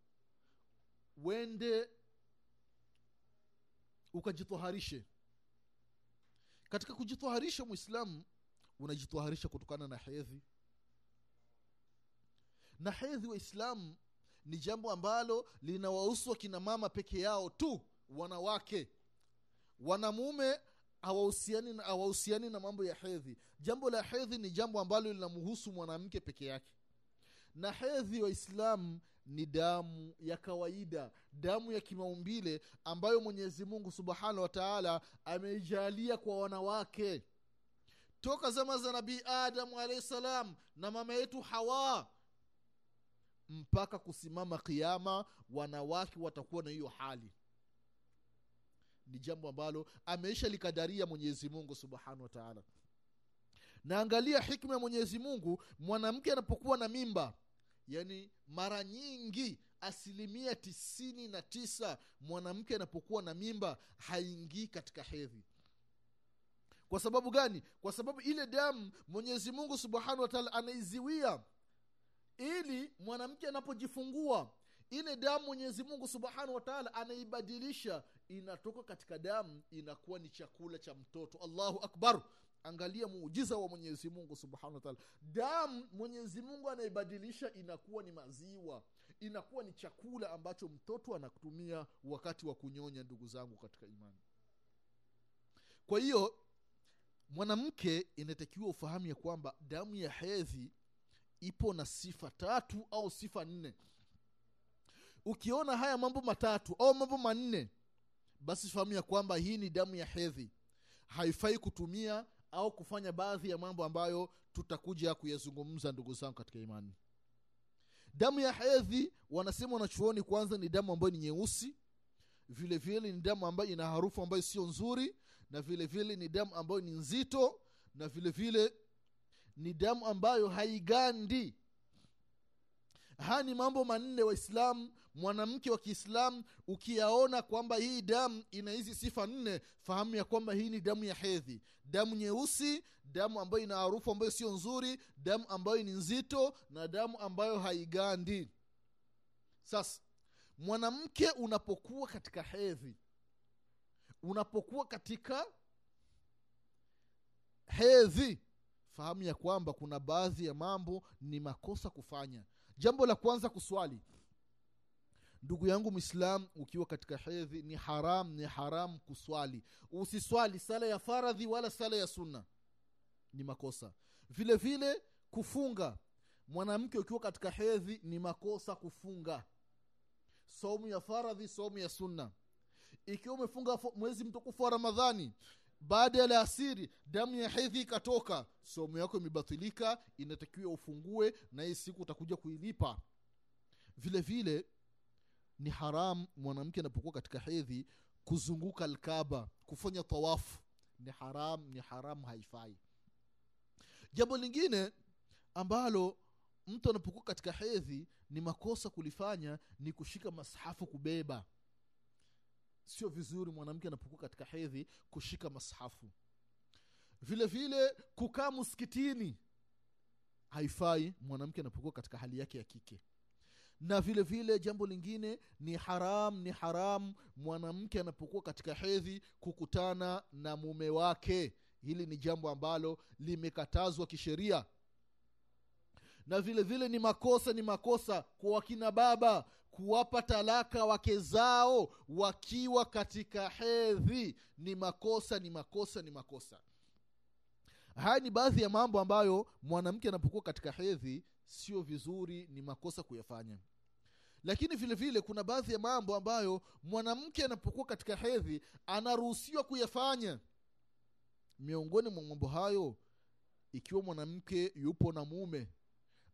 wende ukajitoharishe katika kujitoharisha mwislamu unajitwaharisha kutokana na hedhi. Na hedhi waislamu ni jambo ambalo linawahusu wakina mama peke yao tu wanawake. Wanamume hawahusiani na, hawahusiani na mambo ya hedhi. Jambo la hedhi ni jambo ambalo linamhusu mwanamke peke yake. Na hedhi waislamu ni damu ya kawaida damu ya kimaumbile ambayo mwenyezi mungu subhanahu wataala ameijalia kwa wanawake toka zama za nabii adamu alahi salam na mama yetu hawa mpaka kusimama kiama wanawake watakuwa na hiyo hali. Ni jambo ambalo ameisha likadaria mwenyezi mungu subhanahu wa taala. Na angalia hikma ya mwenyezi mungu mwanamke anapokuwa na mimba yani mara nyingi asilimia tisini na tisa mwanamke anapokuwa na mimba haingii katika hedhi kwa sababu gani? Kwa sababu ile damu mwenyezi mungu subhanahu wataala anaiziwia ili mwanamke anapojifungua ile damu mwenyezi mungu subhanahu wataala anaibadilisha inatoka katika damu inakuwa ni chakula cha mtoto. Allahu akbar. Angalia muujiza wa mwenyezi mungu subhanahu wataala damu mwenyezi mungu anaibadilisha inakuwa ni maziwa inakuwa ni chakula ambacho mtoto anatumia wakati wa kunyonya ndugu zangu katika imani. Kwa hiyo mwanamke inatakiwa ufahamu ya kwamba damu ya hedhi ipo na sifa tatu au sifa nne. Ukiona haya mambo matatu au mambo manne basi fahamu ya kwamba hii ni damu ya hedhi. Haifai kutumia au kufanya baadhi ya mambo ambayo tutakuja kuyazungumza ndugu zangu katika imani. Damu ya hedhi wanasema wanachuoni kwanza ni damu ambayo ni nyeusi. Vile vile ni damu ambayo ina harufu ambayo sio nzuri na vile vile ni damu ambayo ni nzito na vile vile ni damu ambayo haigandi. Haya ni mambo manne waislamu mwanamke wa kiislamu ukiyaona kwamba hii damu ina hizi sifa nne fahamu ya kwamba hii ni damu ya hedhi. Damu nyeusi damu ambayo ina harufu ambayo sio nzuri damu ambayo ni nzito na damu ambayo haigandi. Sasa mwanamke unapokuwa katika hedhi unapokuwa katika hedhi fahamu ya kwamba kuna baadhi ya mambo ni makosa kufanya. Jambo la kwanza kuswali. Ndugu yangu mwislam ukiwa katika hedhi ni haram ni haram kuswali. Usiswali sala ya faradhi wala sala ya sunna. Ni makosa. Vile vile kufunga. Mwanamke ukiwa katika hedhi ni makosa kufunga. Somu ya faradhi somu ya sunna ikiwa umefunga mwezi mtukufu wa ramadhani baada ya laasiri damu ya hedhi ikatoka somo yako imebatilika inatakiwa ufungue na hii siku utakuja kuilipa. Vile vile ni haram mwanamke anapokuwa katika hedhi kuzunguka alkaba kufanya tawafu. Ni haram ni haram haifai. Jambo lingine ambalo mtu anapokuwa katika hedhi ni makosa kulifanya ni kushika mashafu kubeba sio vizuri mwanamke anapokuwa katika hedhi kushika mashafu. Vile vile kukaa msikitini haifai mwanamke anapokuwa katika hali yake ya kike. Na vile vile jambo lingine ni haram ni haram mwanamke anapokuwa katika hedhi kukutana na mume wake. Hili ni jambo ambalo limekatazwa kisheria. Na vile vile ni makosa ni makosa kwa wakina baba kuwapa talaka wake zao wakiwa katika hedhi. Ni makosa ni makosa ni makosa. Haya ni baadhi ya mambo ambayo mwanamke anapokuwa katika hedhi sio vizuri ni makosa kuyafanya. Lakini vile vile kuna baadhi ya mambo ambayo mwanamke anapokuwa katika hedhi anaruhusiwa kuyafanya. Miongoni mwa mambo hayo ikiwa mwanamke yupo na mume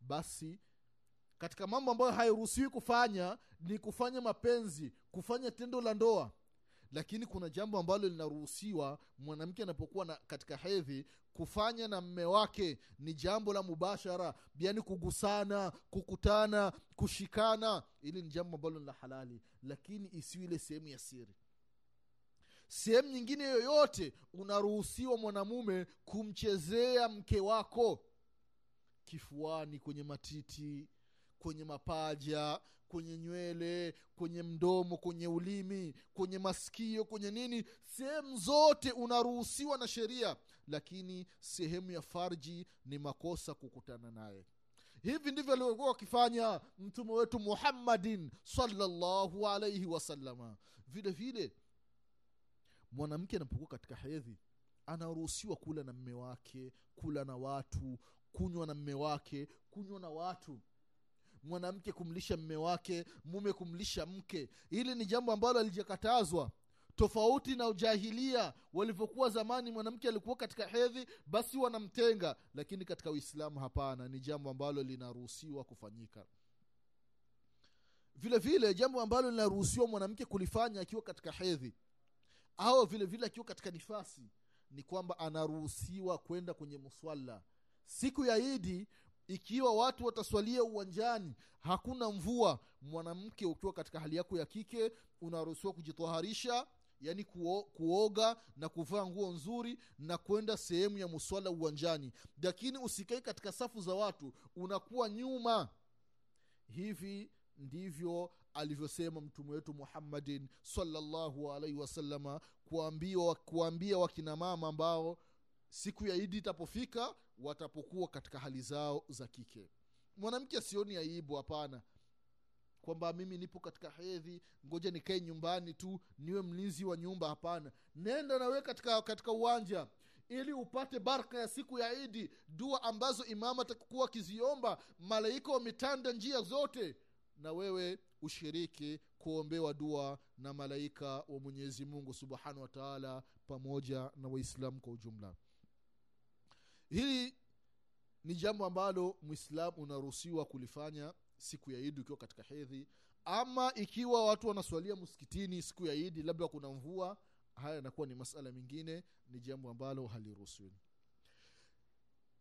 basi katika mambo ambayo hairuhusiwi kufanya ni kufanya mapenzi kufanya tendo la ndoa. Lakini kuna jambo ambalo linaruhusiwa mwanamke anapokuwa na katika hedhi kufanya na mme wake ni jambo la mubashara yani kugusana kukutana kushikana. Ili ni jambo ambalo ni la halali lakini isiwi ile sehemu ya siri. Sehemu nyingine yoyote unaruhusiwa mwanamume kumchezea mke wako kifuani kwenye matiti kwenye mapaja kwenye nywele kwenye mdomo kwenye ulimi kwenye masikio kwenye nini. Sehemu zote unaruhusiwa na sheria lakini sehemu ya farji ni makosa kukutana naye. Hivi ndivyo alivyokuwa wakifanya mtume wetu muhammadin salllahu alaihi wasalama vile vile mwanamke anapokuwa katika hedhi anaruhusiwa kula na mme wake kula na watu kunywa na mme wake kunywa na watu mwanamke kumlisha mme wake mume kumlisha mke. Hili ni jambo ambalo alijakatazwa tofauti na ujahilia walivyokuwa zamani mwanamke alikuwa katika hedhi basi wanamtenga. Lakini katika uislamu hapana. Ni jambo ambalo linaruhusiwa kufanyika. Vile vile jambo ambalo linaruhusiwa mwanamke kulifanya akiwa katika hedhi au vile vile akiwa katika nifasi ni kwamba anaruhusiwa kwenda kwenye muswala. Siku ya idi ikiwa watu wataswalia uwanjani hakuna mvua mwanamke ukiwa katika hali yako ya kike unaruhusiwa kujitoharisha yaani kuo, kuoga na kuvaa nguo nzuri na kwenda sehemu ya muswala uwanjani. Lakini usikai katika safu za watu unakuwa nyuma. Hivi ndivyo alivyosema mtume wetu muhammadin salllahu alaihi wasalama kuambia, kuambia wakinamama ambao siku ya idi itapofika watapokuwa katika hali zao za kike. Mwanamke asioni aibu hapana. Kwamba mimi nipo katika hedhi ngoja nikae nyumbani tu niwe mlinzi wa nyumba hapana. Nenda nawe katika katika uwanja ili upate baraka ya siku ya idi dua ambazo imamu atakuwa akiziomba malaika wametanda njia zote. Na wewe ushiriki kuombewa dua na malaika wa mwenyezi mungu subhanahu wa taala pamoja na waislamu kwa ujumla hili ni jambo ambalo mwislamu unaruhusiwa kulifanya siku ya idi ukiwa katika hedhi. Ama ikiwa watu wanaswalia msikitini siku ya idi labda kuna mvua haya yanakuwa ni masala mengine ni jambo ambalo haliruhusiwi.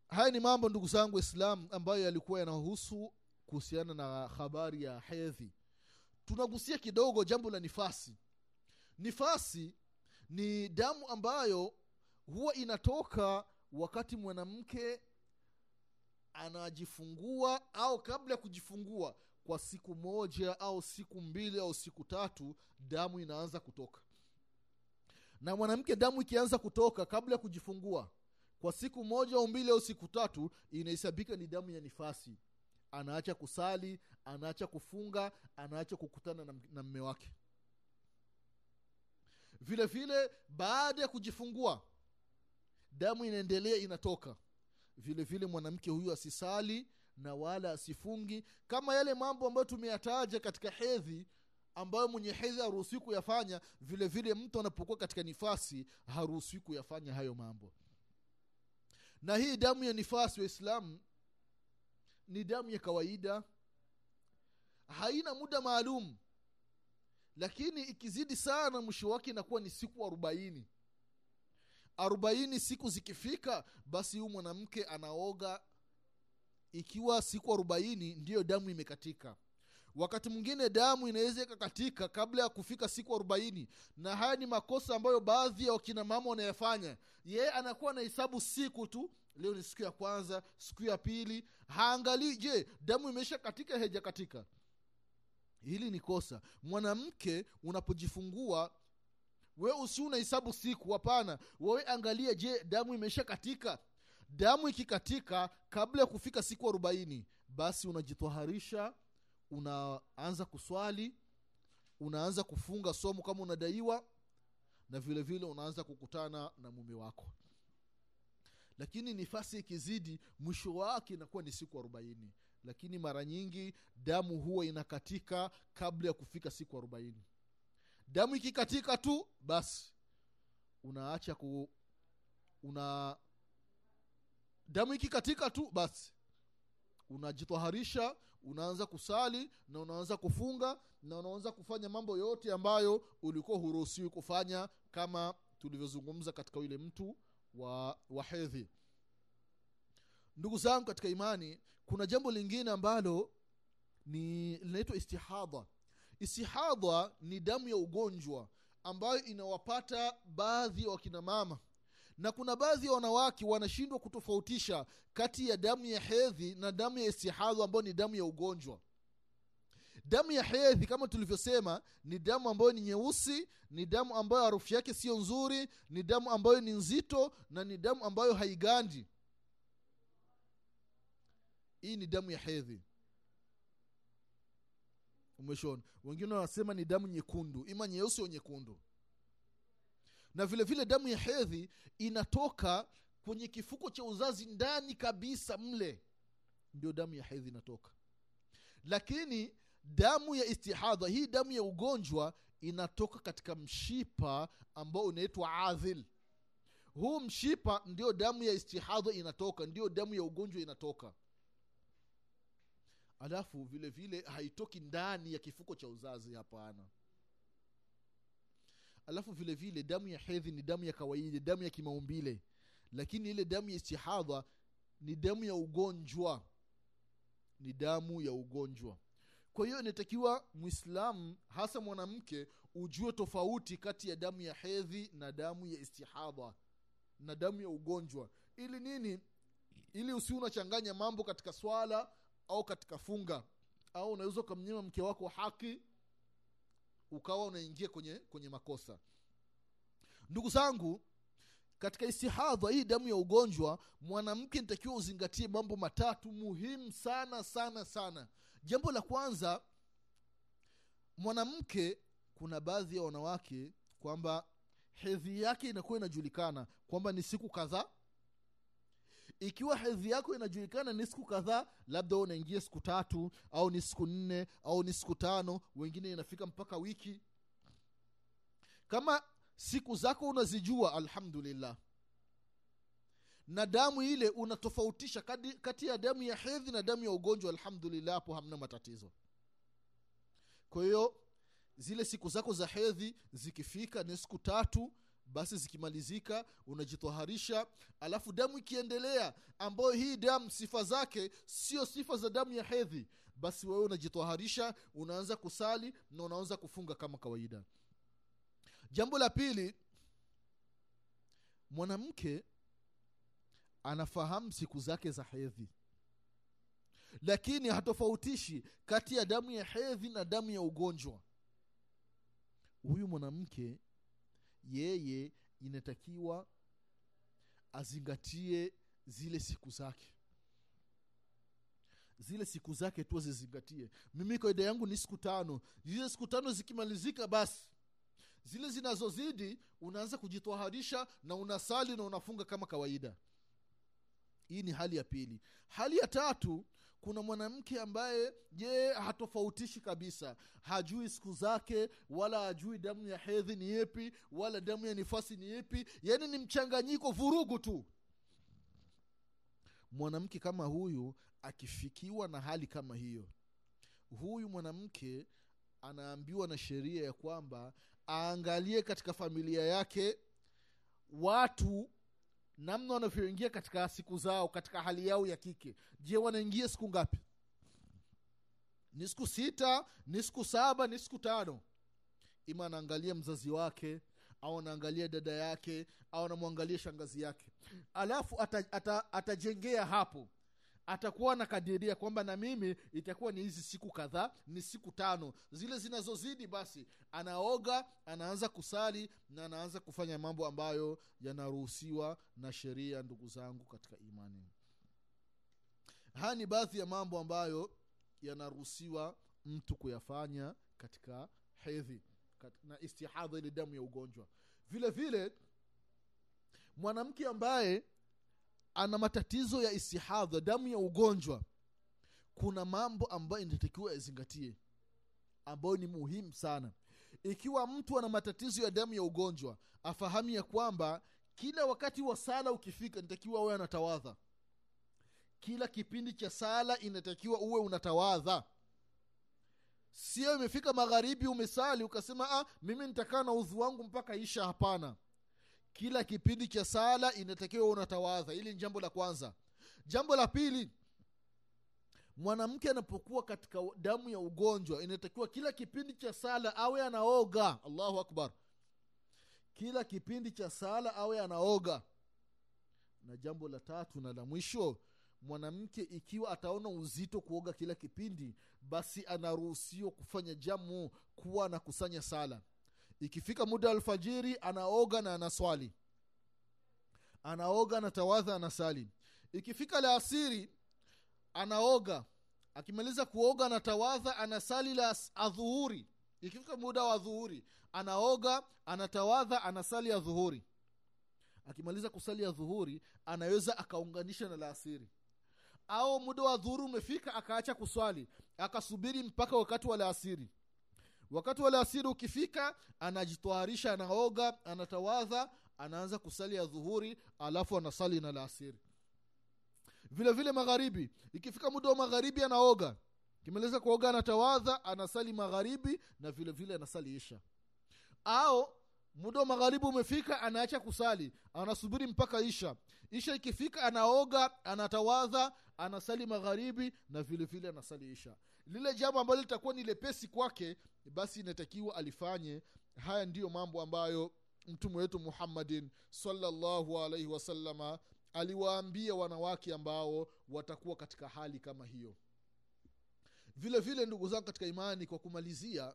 Haya ni mambo ndugu zangu waislam ambayo yalikuwa yanahusu kuhusiana na habari ya hedhi. Tunagusia kidogo jambo la nifasi. Nifasi ni damu ambayo huwa inatoka wakati mwanamke anajifungua au kabla ya kujifungua kwa siku moja au siku mbili au siku tatu damu inaanza kutoka. Na mwanamke damu ikianza kutoka kabla ya kujifungua kwa siku moja au mbili au siku tatu inahesabika ni damu ya nifasi. Anaacha kusali anaacha kufunga anaacha kukutana na, mme wake. Vile vile baada ya kujifungua damu inaendelea inatoka. Vile vile mwanamke huyu asisali na wala asifungi. Kama yale mambo ambayo tumeyataja katika hedhi ambayo mwenye hedhi haruhusiwi kuyafanya vile vile mtu anapokuwa katika nifasi haruhusiwi kuyafanya hayo mambo. Na hii damu ya nifasi waislamu ni damu ya kawaida. Haina muda maalum. Lakini ikizidi sana mwisho wake inakuwa ni siku arobaini arobaini siku zikifika basi huyu mwanamke anaoga. Ikiwa siku arobaini ndiyo damu imekatika. Wakati mwingine damu inaweza ikakatika kabla ya kufika siku arobaini. Na haya ni makosa ambayo baadhi ya wakinamama wanayafanya. Yeye anakuwa na hesabu siku tu. Leo ni siku ya kwanza siku ya pili. Haangalii je damu imeisha katika heja katika hili ni kosa. Mwanamke unapojifungua we usi unahesabu siku hapana. Wewe angalia je damu imesha katika damu ikikatika kabla ya kufika siku arobaini basi unajitwaharisha unaanza kuswali unaanza kufunga somo kama unadaiwa na vile vile unaanza kukutana na mume wako. Lakini nifasi ikizidi mwisho wake inakuwa ni siku arobaini. Lakini mara nyingi damu huwa inakatika kabla ya kufika siku arobaini damu ikikatika tu basi. Unaacha ku una damu ikikatika tu basi. Unajitwaharisha unaanza kusali na unaanza kufunga na unaanza kufanya mambo yote ambayo ulikuwa huruhusiwi kufanya kama tulivyozungumza katika yule mtu wa, wa hedhi. Ndugu zangu katika imani kuna jambo lingine ambalo ni linaitwa istihadha istihadha ni damu ya ugonjwa ambayo inawapata baadhi ya wakinamama na kuna baadhi ya wanawake wanashindwa kutofautisha kati ya damu ya hedhi na damu ya istihadha ambayo ni damu ya ugonjwa. Damu ya hedhi kama tulivyosema ni damu ambayo ni nyeusi ni damu ambayo harufu yake siyo nzuri ni damu ambayo ni nzito na ni damu ambayo haigandi. Hii ni damu ya hedhi umeshona wengine wanasema ni damu nyekundu ima nyeusi au nyekundu. Na vile vile damu ya hedhi inatoka kwenye kifuko cha uzazi ndani kabisa mle. Ndio damu ya hedhi inatoka. Lakini damu ya istihadha hii damu ya ugonjwa inatoka katika mshipa ambao unaitwa adhil. Huu mshipa ndio damu ya istihadha inatoka ndio damu ya ugonjwa inatoka alafu vile vile haitoki ndani ya kifuko cha uzazi hapana. Alafu vile vile damu ya hedhi ni damu ya kawaida damu ya kimaumbile. Lakini ile damu ya istihadha ni damu ya ugonjwa. Ni damu ya ugonjwa. Kwa hiyo inatakiwa mwislamu hasa mwanamke ujue tofauti kati ya damu ya hedhi na damu ya istihadha na damu ya ugonjwa. Ili nini? Ili usi unachanganya mambo katika swala au katika funga au unaweza ukamnyima mke wako haki ukawa unaingia kwenye kwenye makosa. Ndugu zangu katika istihadha hii damu ya ugonjwa mwanamke nitakiwa uzingatie mambo matatu muhimu sana sana sana. Jambo la kwanza mwanamke kuna baadhi ya wanawake kwamba hedhi yake inakuwa inajulikana kwamba ni siku kadhaa ikiwa hedhi yako inajulikana ni siku kadhaa labda unaingia siku tatu au ni siku nne au ni siku tano wengine inafika mpaka wiki. Kama siku zako unazijua alhamdulillah. Na damu ile unatofautisha kati, ya damu ya hedhi na damu ya ugonjwa alhamdulillah hapo hamna matatizo. Kwa hiyo zile siku zako za hedhi zikifika ni siku tatu basi zikimalizika unajitoharisha alafu damu ikiendelea ambayo hii damu sifa zake sio sifa za damu ya hedhi. Basi wewe unajitoharisha unaanza kusali na unaanza kufunga kama kawaida. Jambo la pili mwanamke anafahamu siku zake za hedhi. Lakini hatofautishi kati ya damu ya hedhi na damu ya ugonjwa. Huyu mwanamke yeye inatakiwa azingatie zile siku zake. Zile siku zake tu azizingatie mimi kawaida yangu ni siku tano. Zile siku tano zikimalizika basi zile zinazozidi unaanza kujitwaharisha na unasali na unafunga kama kawaida. Hii ni hali ya pili. Hali ya tatu kuna mwanamke ambaye je hatofautishi kabisa. Hajui siku zake wala hajui damu ya hedhi ni yepi wala damu ya nifasi ni yepi. Yaani ni mchanganyiko vurugu tu. Mwanamke kama huyu akifikiwa na hali kama hiyo huyu mwanamke anaambiwa na sheria ya kwamba aangalie katika familia yake watu namna wanavyoingia katika siku zao katika hali yao ya kike. Je wanaingia siku ngapi? Ni siku sita ni siku saba ni siku tano. Ima anaangalia mzazi wake au anaangalia dada yake au anamwangalia shangazi yake. Alafu atajengea ata, ata hapo atakuwa anakadiria kwamba na mimi itakuwa ni hizi siku kadhaa ni siku tano. Zile zinazozidi basi anaoga anaanza kusali na anaanza kufanya mambo ambayo yanaruhusiwa na sheria ndugu zangu katika imani. Haya ni baadhi ya mambo ambayo yanaruhusiwa mtu kuyafanya katika hedhi na istihadha ile damu ya ugonjwa. Vile vile mwanamke ambaye ana matatizo ya istihadha damu ya ugonjwa kuna mambo ambayo inatakiwa yazingatie ambayo ni muhimu sana. Ikiwa mtu ana matatizo ya damu ya ugonjwa afahamu ya kwamba kila wakati wa sala ukifika inatakiwa uwe anatawadha kila kipindi cha sala inatakiwa uwe unatawadha sio imefika magharibi umesali ukasema ah, mimi nitakaa na udhu wangu mpaka isha. Hapana kila kipindi cha sala inatakiwa unatawadha hili ni jambo la kwanza. Jambo la pili mwanamke anapokuwa katika damu ya ugonjwa inatakiwa kila kipindi cha sala awe anaoga. Allahu akbar. Kila kipindi cha sala awe anaoga. Na jambo la tatu na la mwisho mwanamke ikiwa ataona uzito kuoga kila kipindi basi anaruhusiwa kufanya jamu kuwa anakusanya sala ikifika muda wa alfajiri anaoga na anaswali. Anaoga anatawadha anasali. Ikifika laasiri anaoga. Akimaliza kuoga anatawadha anasali la adhuhuri. Ikifika muda wa dhuhuri anaoga anatawadha anasali ya akimaliza kusali ya anaweza akaunganisha na laasiri au muda wa dhuhuri umefika akaacha kuswali. Akasubiri mpaka wakati wa laasiri wakati wa laasiri ukifika anajitwaharisha anaoga anatawadha anaanza kusali ya dhuhuri alafu anasali na laasiri vile vile magharibi ikifika muda wa magharibi anaoga. Kimaliza kuoga anatawadha anasali magharibi na vile vile anasali isha. Au muda wa magharibi umefika anaacha kusali. Anasubiri mpaka isha. Isha ikifika anaoga anatawadha anasali magharibi na vile vile anasali isha. Lile jambo ambalo litakuwa ni lepesi kwake basi inatakiwa alifanye. Haya ndiyo mambo ambayo mtume wetu muhammadin salllahu alaihi wasalama aliwaambia wanawake ambao watakuwa katika hali kama hiyo. Vile vile ndugu zangu katika imani kwa kumalizia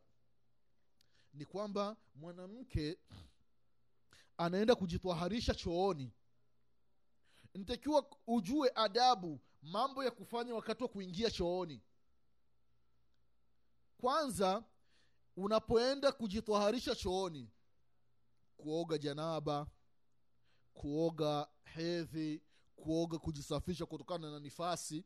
ni kwamba mwanamke anaenda kujitwaharisha chooni. Ntakiwa ujue adabu mambo ya kufanya wakati wa kuingia chooni. Kwanza unapoenda kujitwaharisha chooni kuoga janaba kuoga hedhi kuoga kujisafisha kutokana na nifasi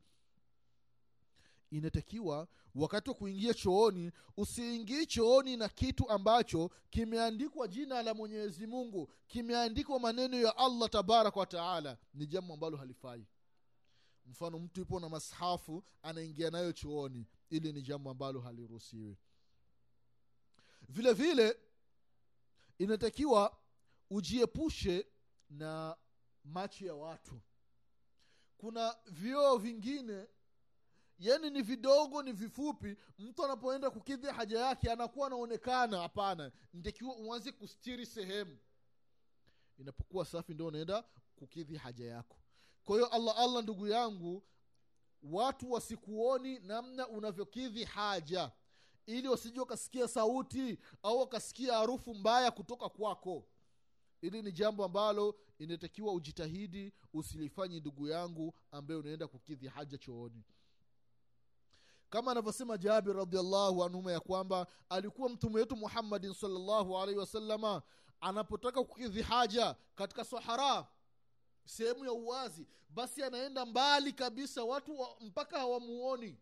inatakiwa wakati wa kuingia chooni usiingii chooni na kitu ambacho kimeandikwa jina la mwenyezi mungu kimeandikwa maneno ya allah tabaraka wa taala. Ni jambo ambalo halifai. Mfano mtu ipo na mashafu anaingia nayo chooni. Ili ni jambo ambalo haliruhusiwi. Vile vile inatakiwa ujiepushe na macho ya watu. Kuna vioo vingine yani ni vidogo ni vifupi mtu anapoenda kukidhi haja yake anakuwa anaonekana hapana. Ntakiwa uanze kustiri sehemu. Inapokuwa safi ndio unaenda kukidhi haja yako. Kwa hiyo allah allah ndugu yangu watu wasikuoni namna unavyokidhi haja. Ili wasije wakasikia sauti au wakasikia harufu mbaya kutoka kwako. Hili ni jambo ambalo inatakiwa ujitahidi usilifanyi ndugu yangu ambaye unaenda kukidhi haja chooni kama anavyosema jabir radiallahu anhuma ya kwamba alikuwa mtume wetu muhammadin salllahu alaihi wasalama anapotaka kukidhi haja katika sahara sehemu ya uwazi basi anaenda mbali kabisa watu wa, mpaka hawamuoni.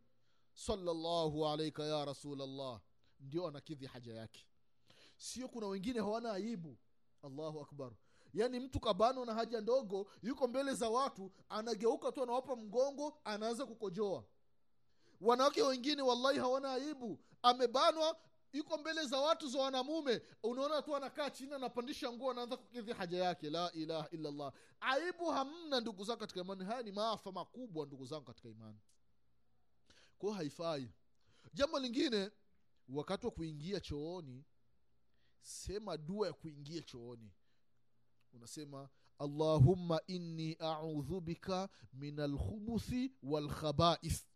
Salllahu alaika ya rasulllah ndio anakidhi haja yake. Sio kuna wengine hawana aibu. Allahu akbar. Yaani mtu kabano na haja ndogo yuko mbele za watu anageuka tu anawapa mgongo anaanza kukojoa wanawake wengine wallahi hawana aibu. Amebanwa yuko mbele za watu za wanamume. Unaona tu anakaa chini anapandisha nguo anaanza kukidhi haja yake. La ilaha illallah. Aibu hamna ndugu zangu katika imani. Haya ni maafa makubwa ndugu zangu katika imani. Kwao haifai. Jambo lingine wakati wa kuingia chooni sema dua ya kuingia chooni. Unasema allahumma inni audhu bika min alkhubuthi walkhabaith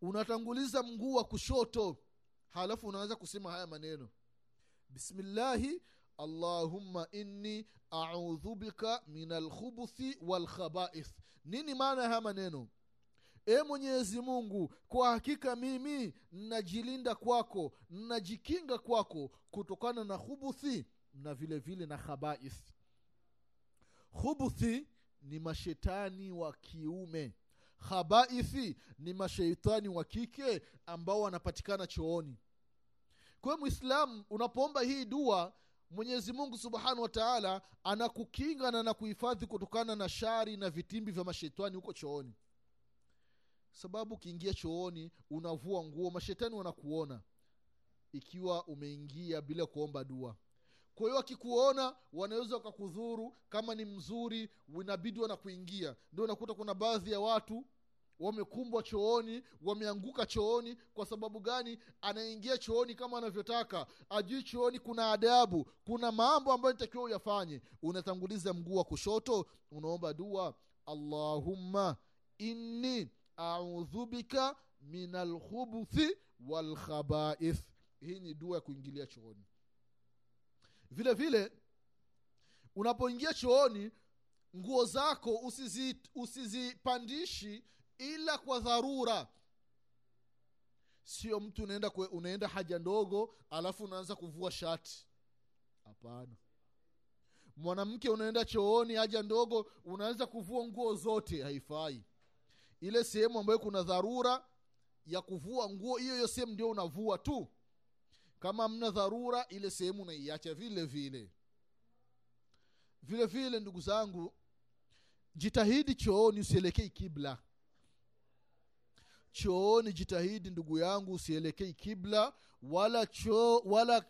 unatanguliza mguu wa kushoto. Halafu unaanza kusema haya maneno. Bismillahi allahumma inni audhu bika min alkhubuthi walkhabaith nini maana ya haya maneno? E mwenyezi mungu kwa hakika mimi najilinda kwako najikinga kwako kutokana na hubuthi na vile vile na khabaith. Hubuthi ni mashetani wa kiume khabaithi ni masheitani wa kike ambao wanapatikana chooni. Kwa mwislamu unapoomba hii dua mwenyezi mungu subhanahu wa taala anakukinga na anakuhifadhi kutokana na shari na vitimbi vya mashetani huko chooni. Sababu ukiingia chooni unavua nguo mashetani wanakuona ikiwa umeingia bila kuomba dua kwa hiyo wakikuona wanaweza wakakudhuru kama ni mzuri inabidi wanakuingia. Ndio unakuta kuna baadhi ya watu wamekumbwa chooni wameanguka chooni. Kwa sababu gani? Anaingia chooni kama anavyotaka. Ajui chooni kuna adabu kuna mambo ambayo nitakiwa uyafanye. Unatanguliza mguu wa kushoto unaomba dua allahumma inni audhu bika min alkhubuthi walkhabaith hii ni dua ya kuingilia chooni vile vile unapoingia chooni nguo zako usizi, usizipandishi ila kwa dharura. Sio mtu unaenda kwe, unaenda haja ndogo alafu unaanza kuvua shati. Hapana. Mwanamke unaenda chooni haja ndogo unaanza kuvua nguo zote haifai. Ile sehemu ambayo kuna dharura ya kuvua nguo hiyo hiyo sehemu ndio unavua tu kama mna dharura ile sehemu unaiacha vile vile. Vile vile ndugu zangu jitahidi chooni usielekei kibla. Chooni jitahidi ndugu yangu usielekei kibla wala choo wala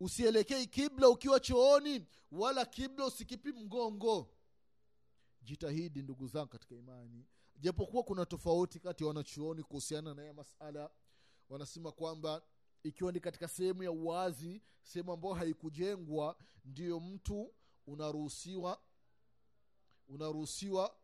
usielekei kibla ukiwa chooni wala kibla usikipi mgongo. Jitahidi ndugu zangu katika imani. Japokuwa kuna tofauti kati ya wanachuoni kuhusiana na ya masala wanasema kwamba ikiwa ni katika sehemu ya uwazi sehemu ambayo haikujengwa ndiyo mtu unaruhusiwa unaruhusiwa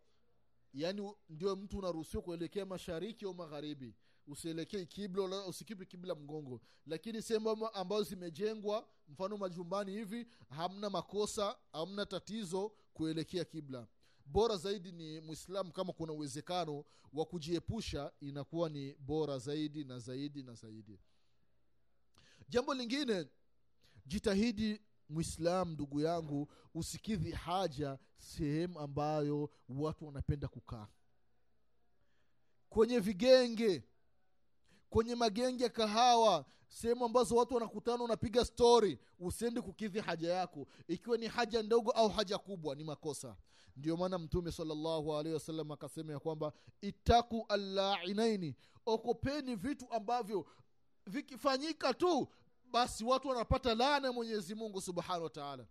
yani ndio mtu unaruhusiwa kuelekea mashariki au magharibi. Usielekei kibla usikipi kibla mgongo. Lakini sehemu ambazo zimejengwa mfano majumbani hivi hamna makosa hamna tatizo kuelekea kibla. Bora zaidi ni mwislamu kama kuna uwezekano wa kujiepusha inakuwa ni bora zaidi na zaidi na zaidi jambo lingine jitahidi mwislam ndugu yangu usikidhi haja sehemu ambayo watu wanapenda kukaa. Kwenye vigenge kwenye magenge ya kahawa sehemu ambazo watu wanakutana unapiga stori usiende kukidhi haja yako. Ikiwa ni haja ndogo au haja kubwa ni makosa. Ndio maana mtume salllahu alehi akasema ya kwamba itaku allainaini okopeni vitu ambavyo vikifanyika tu basi watu wanapata laana ya mwenyezi mungu subhanahu wa taala.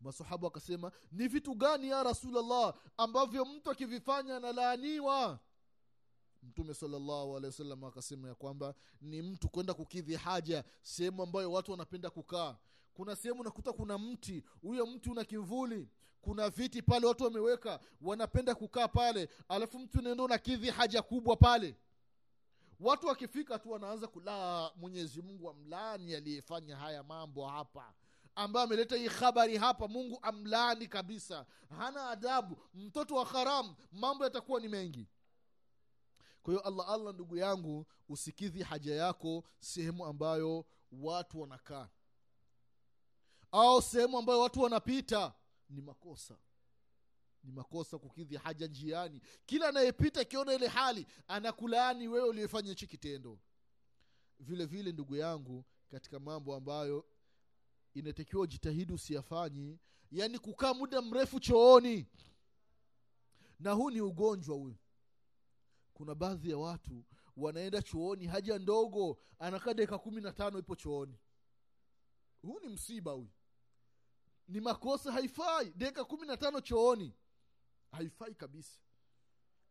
Masahaba wakasema ni vitu gani ya rasulllah ambavyo mtu akivifanya analaaniwa? Mtume salllahu alehi wasallam akasema ya kwamba ni mtu kwenda kukidhi haja sehemu ambayo watu wanapenda kukaa. Kuna sehemu unakuta kuna mti huyo mti una kivuli kuna viti pale watu wameweka wanapenda kukaa pale alafu mtu unaenda unakidhi haja kubwa pale watu wakifika tu wanaanza kulaa mwenyezi mungu amlani aliyefanya haya mambo hapa. Ambaye ameleta hii habari hapa mungu amlani kabisa. Hana adabu. Mtoto wa haramu. Mambo yatakuwa ni mengi. Kwa hiyo allah allah ndugu yangu usikidhi haja yako sehemu ambayo watu wanakaa. Au sehemu ambayo watu wanapita ni makosa ni makosa kukidhi haja njiani. Kila anayepita akiona ile hali anakulaani wewe uliyefanya hichi kitendo. Vile vile ndugu yangu katika mambo ambayo inatakiwa ujitahidi usiyafanyi yaani kukaa muda mrefu chooni. Na huu ni ugonjwa huyu. Kuna baadhi ya watu wanaenda chooni haja ndogo anakaa dakika kumi na tano ipo chooni. Huu ni msiba huyu. Ni makosa haifai dakika kumi na tano chooni haifai kabisa.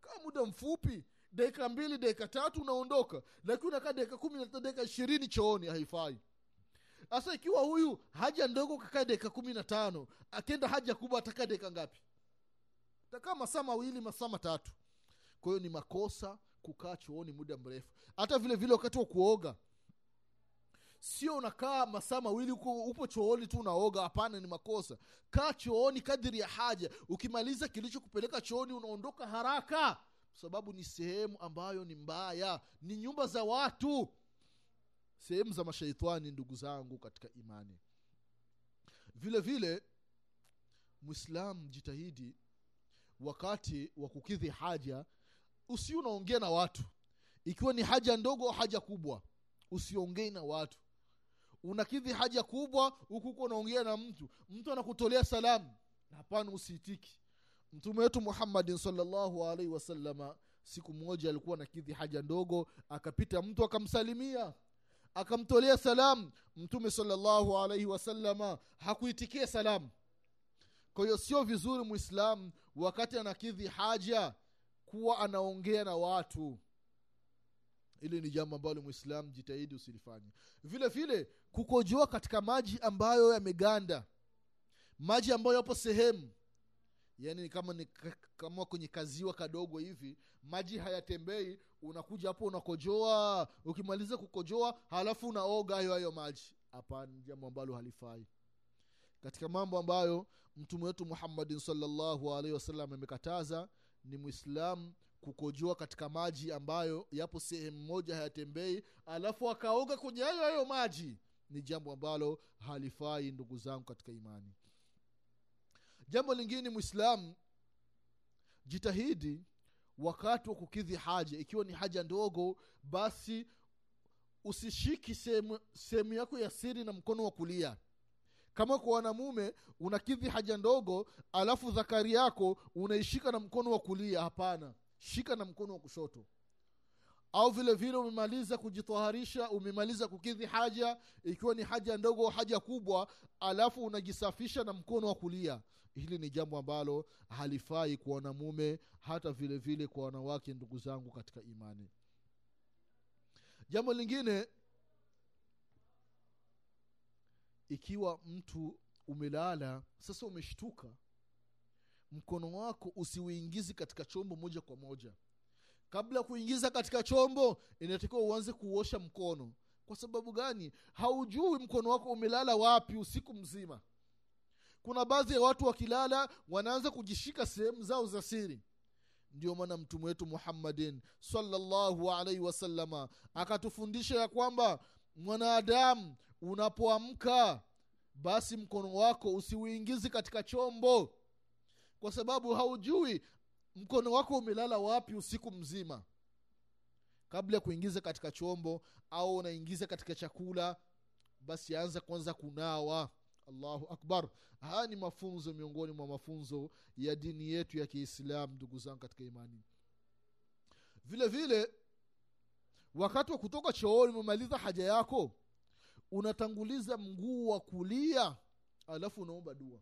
Kaa muda mfupi dakika mbili dakika tatu unaondoka. Lakini unakaa dakika kumi na dakika ishirini chooni haifai. Sasa ikiwa huyu haja ndogo kakaa dakika kumi na tano akenda haja kubwa atakaa dakika ngapi? Takaa masaa mawili masaa matatu. Kwa hiyo ni makosa kukaa chooni muda mrefu. Hata vile vile wakati wa kuoga sio unakaa masaa mawili uko upo chooni tu unaoga hapana ni makosa. Kaa chooni kadiri ya haja. Ukimaliza kilichokupeleka chooni unaondoka haraka. Sababu ni sehemu ambayo ni mbaya. Ni nyumba za watu. Sehemu za mashaitani ndugu zangu katika imani. Vile vile mwislam jitahidi wakati wa kukidhi haja usi unaongea na watu. Ikiwa ni haja ndogo au haja kubwa usiongei na watu unakidhi haja kubwa huku huko unaongea na mtu. Mtu anakutolea salamu. Hapana usiitiki. Mtume wetu muhammadin salllahu alaihi wasalama siku moja alikuwa nakidhi haja ndogo akapita mtu akamsalimia. Akamtolea salamu. Mtume salllahu alaihi wasalama hakuitikia salamu. Kwa hiyo sio vizuri mwislamu wakati anakidhi haja kuwa anaongea na watu hili ni jambo ambalo mwislam jitahidi usilifanye. Vile vile kukojoa katika maji ambayo yameganda. Maji ambayo yapo sehemu. Yaani kama ni kama kwenye kaziwa kadogo hivi maji hayatembei unakuja hapo unakojoa. Ukimaliza kukojoa halafu unaoga hayo hayo maji. Hapana jambo ambalo halifai. Katika mambo ambayo mtume wetu muhammadin salllahu alaihi wasallam amekataza ni mwislamu kukojoa katika maji ambayo yapo sehemu moja hayatembei alafu akaoga kwenye hayo hayo maji ni jambo ambalo halifai ndugu zangu katika imani. Jambo lingine mwislamu jitahidi wakati wa kukidhi haja ikiwa ni haja ndogo basi usishiki sehemu yako ya siri na mkono wa kulia. Kama kwa wanamume unakidhi haja ndogo alafu dhakari yako unaishika na mkono wa kulia hapana shika na mkono wa kushoto. Au vile vile umemaliza kujitaharisha umemaliza kukidhi haja ikiwa ni haja ndogo haja kubwa alafu unajisafisha na mkono wa kulia. Hili ni jambo ambalo halifai kwa wanamume hata vile vile kwa wanawake ndugu zangu katika imani. Jambo lingine ikiwa mtu umelala sasa umeshtuka mkono wako usiuingizi katika chombo moja kwa moja. Kabla ya kuingiza katika chombo inatakiwa uanze kuosha mkono. Kwa sababu gani? Haujui mkono wako umelala wapi usiku mzima. Kuna baadhi ya watu wakilala wanaanza kujishika sehemu zao za siri. Ndio maana mtume wetu muhammadin salllahu alaihi wasalama akatufundisha ya kwamba mwanadamu unapoamka basi mkono wako usiuingizi katika chombo kwa sababu haujui mkono wako umelala wapi usiku mzima. Kabla ya kuingiza katika chombo au unaingiza katika chakula basi anza kwanza kunawa. Allahu akbar. Haya ni mafunzo miongoni mwa mafunzo ya dini yetu ya kiislam ndugu zangu katika imani. Vile vile wakati wa kutoka chooni umemaliza haja yako unatanguliza mguu wa kulia alafu unaomba dua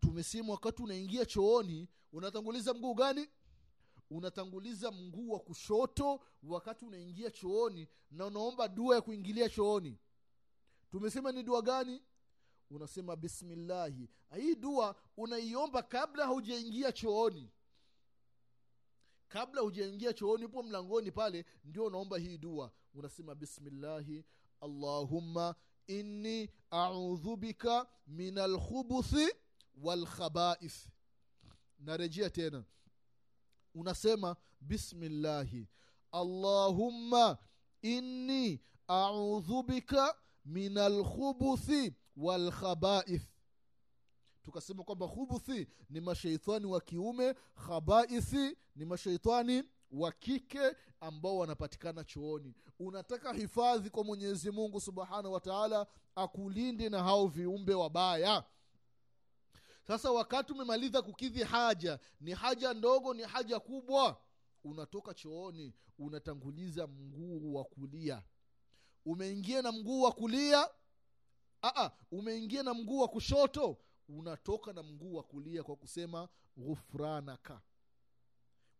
tumesema wakati unaingia chooni unatanguliza mguu gani? Unatanguliza mguu wa kushoto wakati unaingia chooni na unaomba dua ya kuingilia chooni. Tumesema ni dua gani? Unasema bismillahi. Hii dua unaiomba kabla haujaingia chooni. Kabla hujaingia chooni upo mlangoni pale ndio unaomba hii dua. Unasema bismillahi allahumma inni audhu bika min alkhubuthi walkhabaith narejea tena. Unasema bismillahi. Allahumma inni audhu bika min alkhubuthi walkhabaith tukasema kwamba khubuthi ni masheitani wa kiume khabaithi ni masheitani wa kike ambao wanapatikana chooni. Unataka hifadhi kwa mwenyezi mungu subhanahu wa taala akulinde na hao viumbe wabaya sasa wakati umemaliza kukidhi haja ni haja ndogo ni haja kubwa. Unatoka chooni unatanguliza mguu wa kulia. Umeingia na mguu wa kulia? Aa, umeingia na mguu wa kushoto? Unatoka na mguu wa kulia kwa kusema ghufranaka.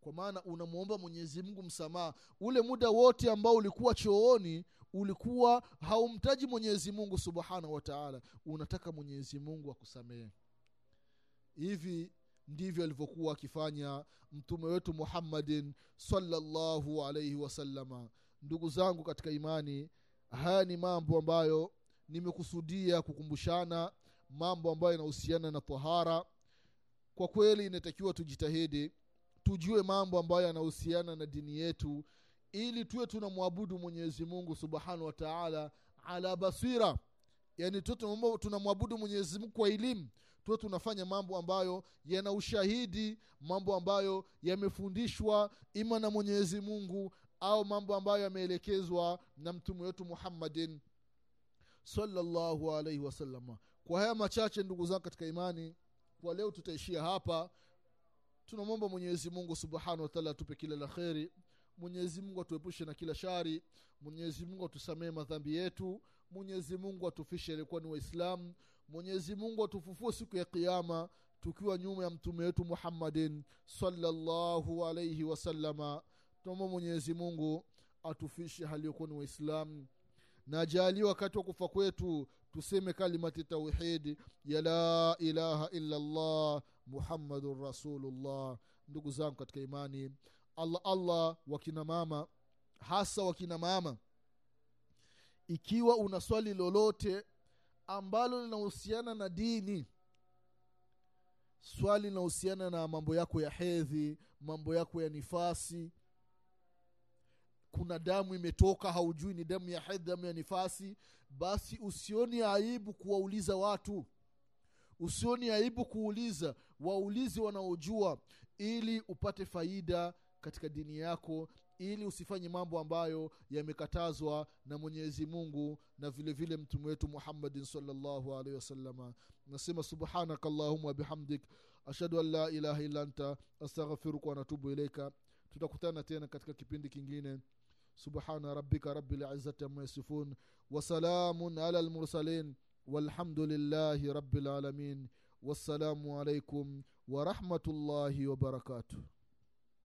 Kwa maana unamwomba mwenyezi mungu msamaha. Ule muda wote ambao ulikuwa chooni ulikuwa haumtaji mwenyezi mungu subhanahu wa taala. Unataka mwenyezi mungu akusamehe hivi ndivyo alivyokuwa akifanya mtume wetu muhammadin salllahu alaihi wasalama ndugu zangu katika imani haya ni mambo ambayo nimekusudia kukumbushana mambo ambayo yanahusiana na tahara. Kwa kweli inatakiwa tujitahidi tujue mambo ambayo yanahusiana na dini yetu ili tuwe tunamwabudu mwenyezi mungu subhanahu wa taala ala basira. Yani tuwe tunamwabudu mwenyezi mungu kwa elimu tuwe tunafanya mambo ambayo yana ushahidi mambo ambayo yamefundishwa ima na mwenyezi mungu au mambo ambayo yameelekezwa na mtume wetu muhammadin salllahu alaihi wasalama kwa haya machache ndugu zangu katika imani kwa leo tutaishia hapa. Tunamwomba mwenyezi mungu subhanahu wataala atupe kila la kheri. Mwenyezi mungu atuepushe na kila shari. Mwenyezi mungu atusamehe madhambi yetu. Mwenyezi mungu atufishe alikuwa ni waislamu mwenyezi mungu atufufue siku ya qiama tukiwa nyuma ya mtume wetu muhammadin salllahu alaihi wasalama tunaomba mwenyezi mungu atufishe haliyokuwa ni waislamu. Na ajali wakati wa kufa kwetu tuseme kalimati tauhidi ya la ilaha illa llah muhammadun rasulullah. Ndugu zangu katika imani allah allah wakina mama hasa wakina mama ikiwa una swali lolote ambalo linahusiana na dini. Swali linahusiana na mambo yako ya hedhi mambo yako ya nifasi. Kuna damu imetoka haujui ni damu ya hedhi damu ya nifasi. Basi usioni aibu kuwauliza watu. Usioni aibu kuuliza waulizi wanaojua ili upate faida katika dini yako ili usifanye mambo ambayo yamekatazwa na mwenyezi mungu na vile vile mtume wetu muhammadin salllahu alaihi wasalama nasema subhanaka allahuma bihamdik ashhadu an la ilaha illa anta astaghfiruka wanatubu ilaika tutakutana tena katika kipindi kingine subhana rabbika rabilizati ama yasifun wasalamun ala lmursalin والحمد لله رب العالمين والسلام عليكم ورحمه الله وبركاته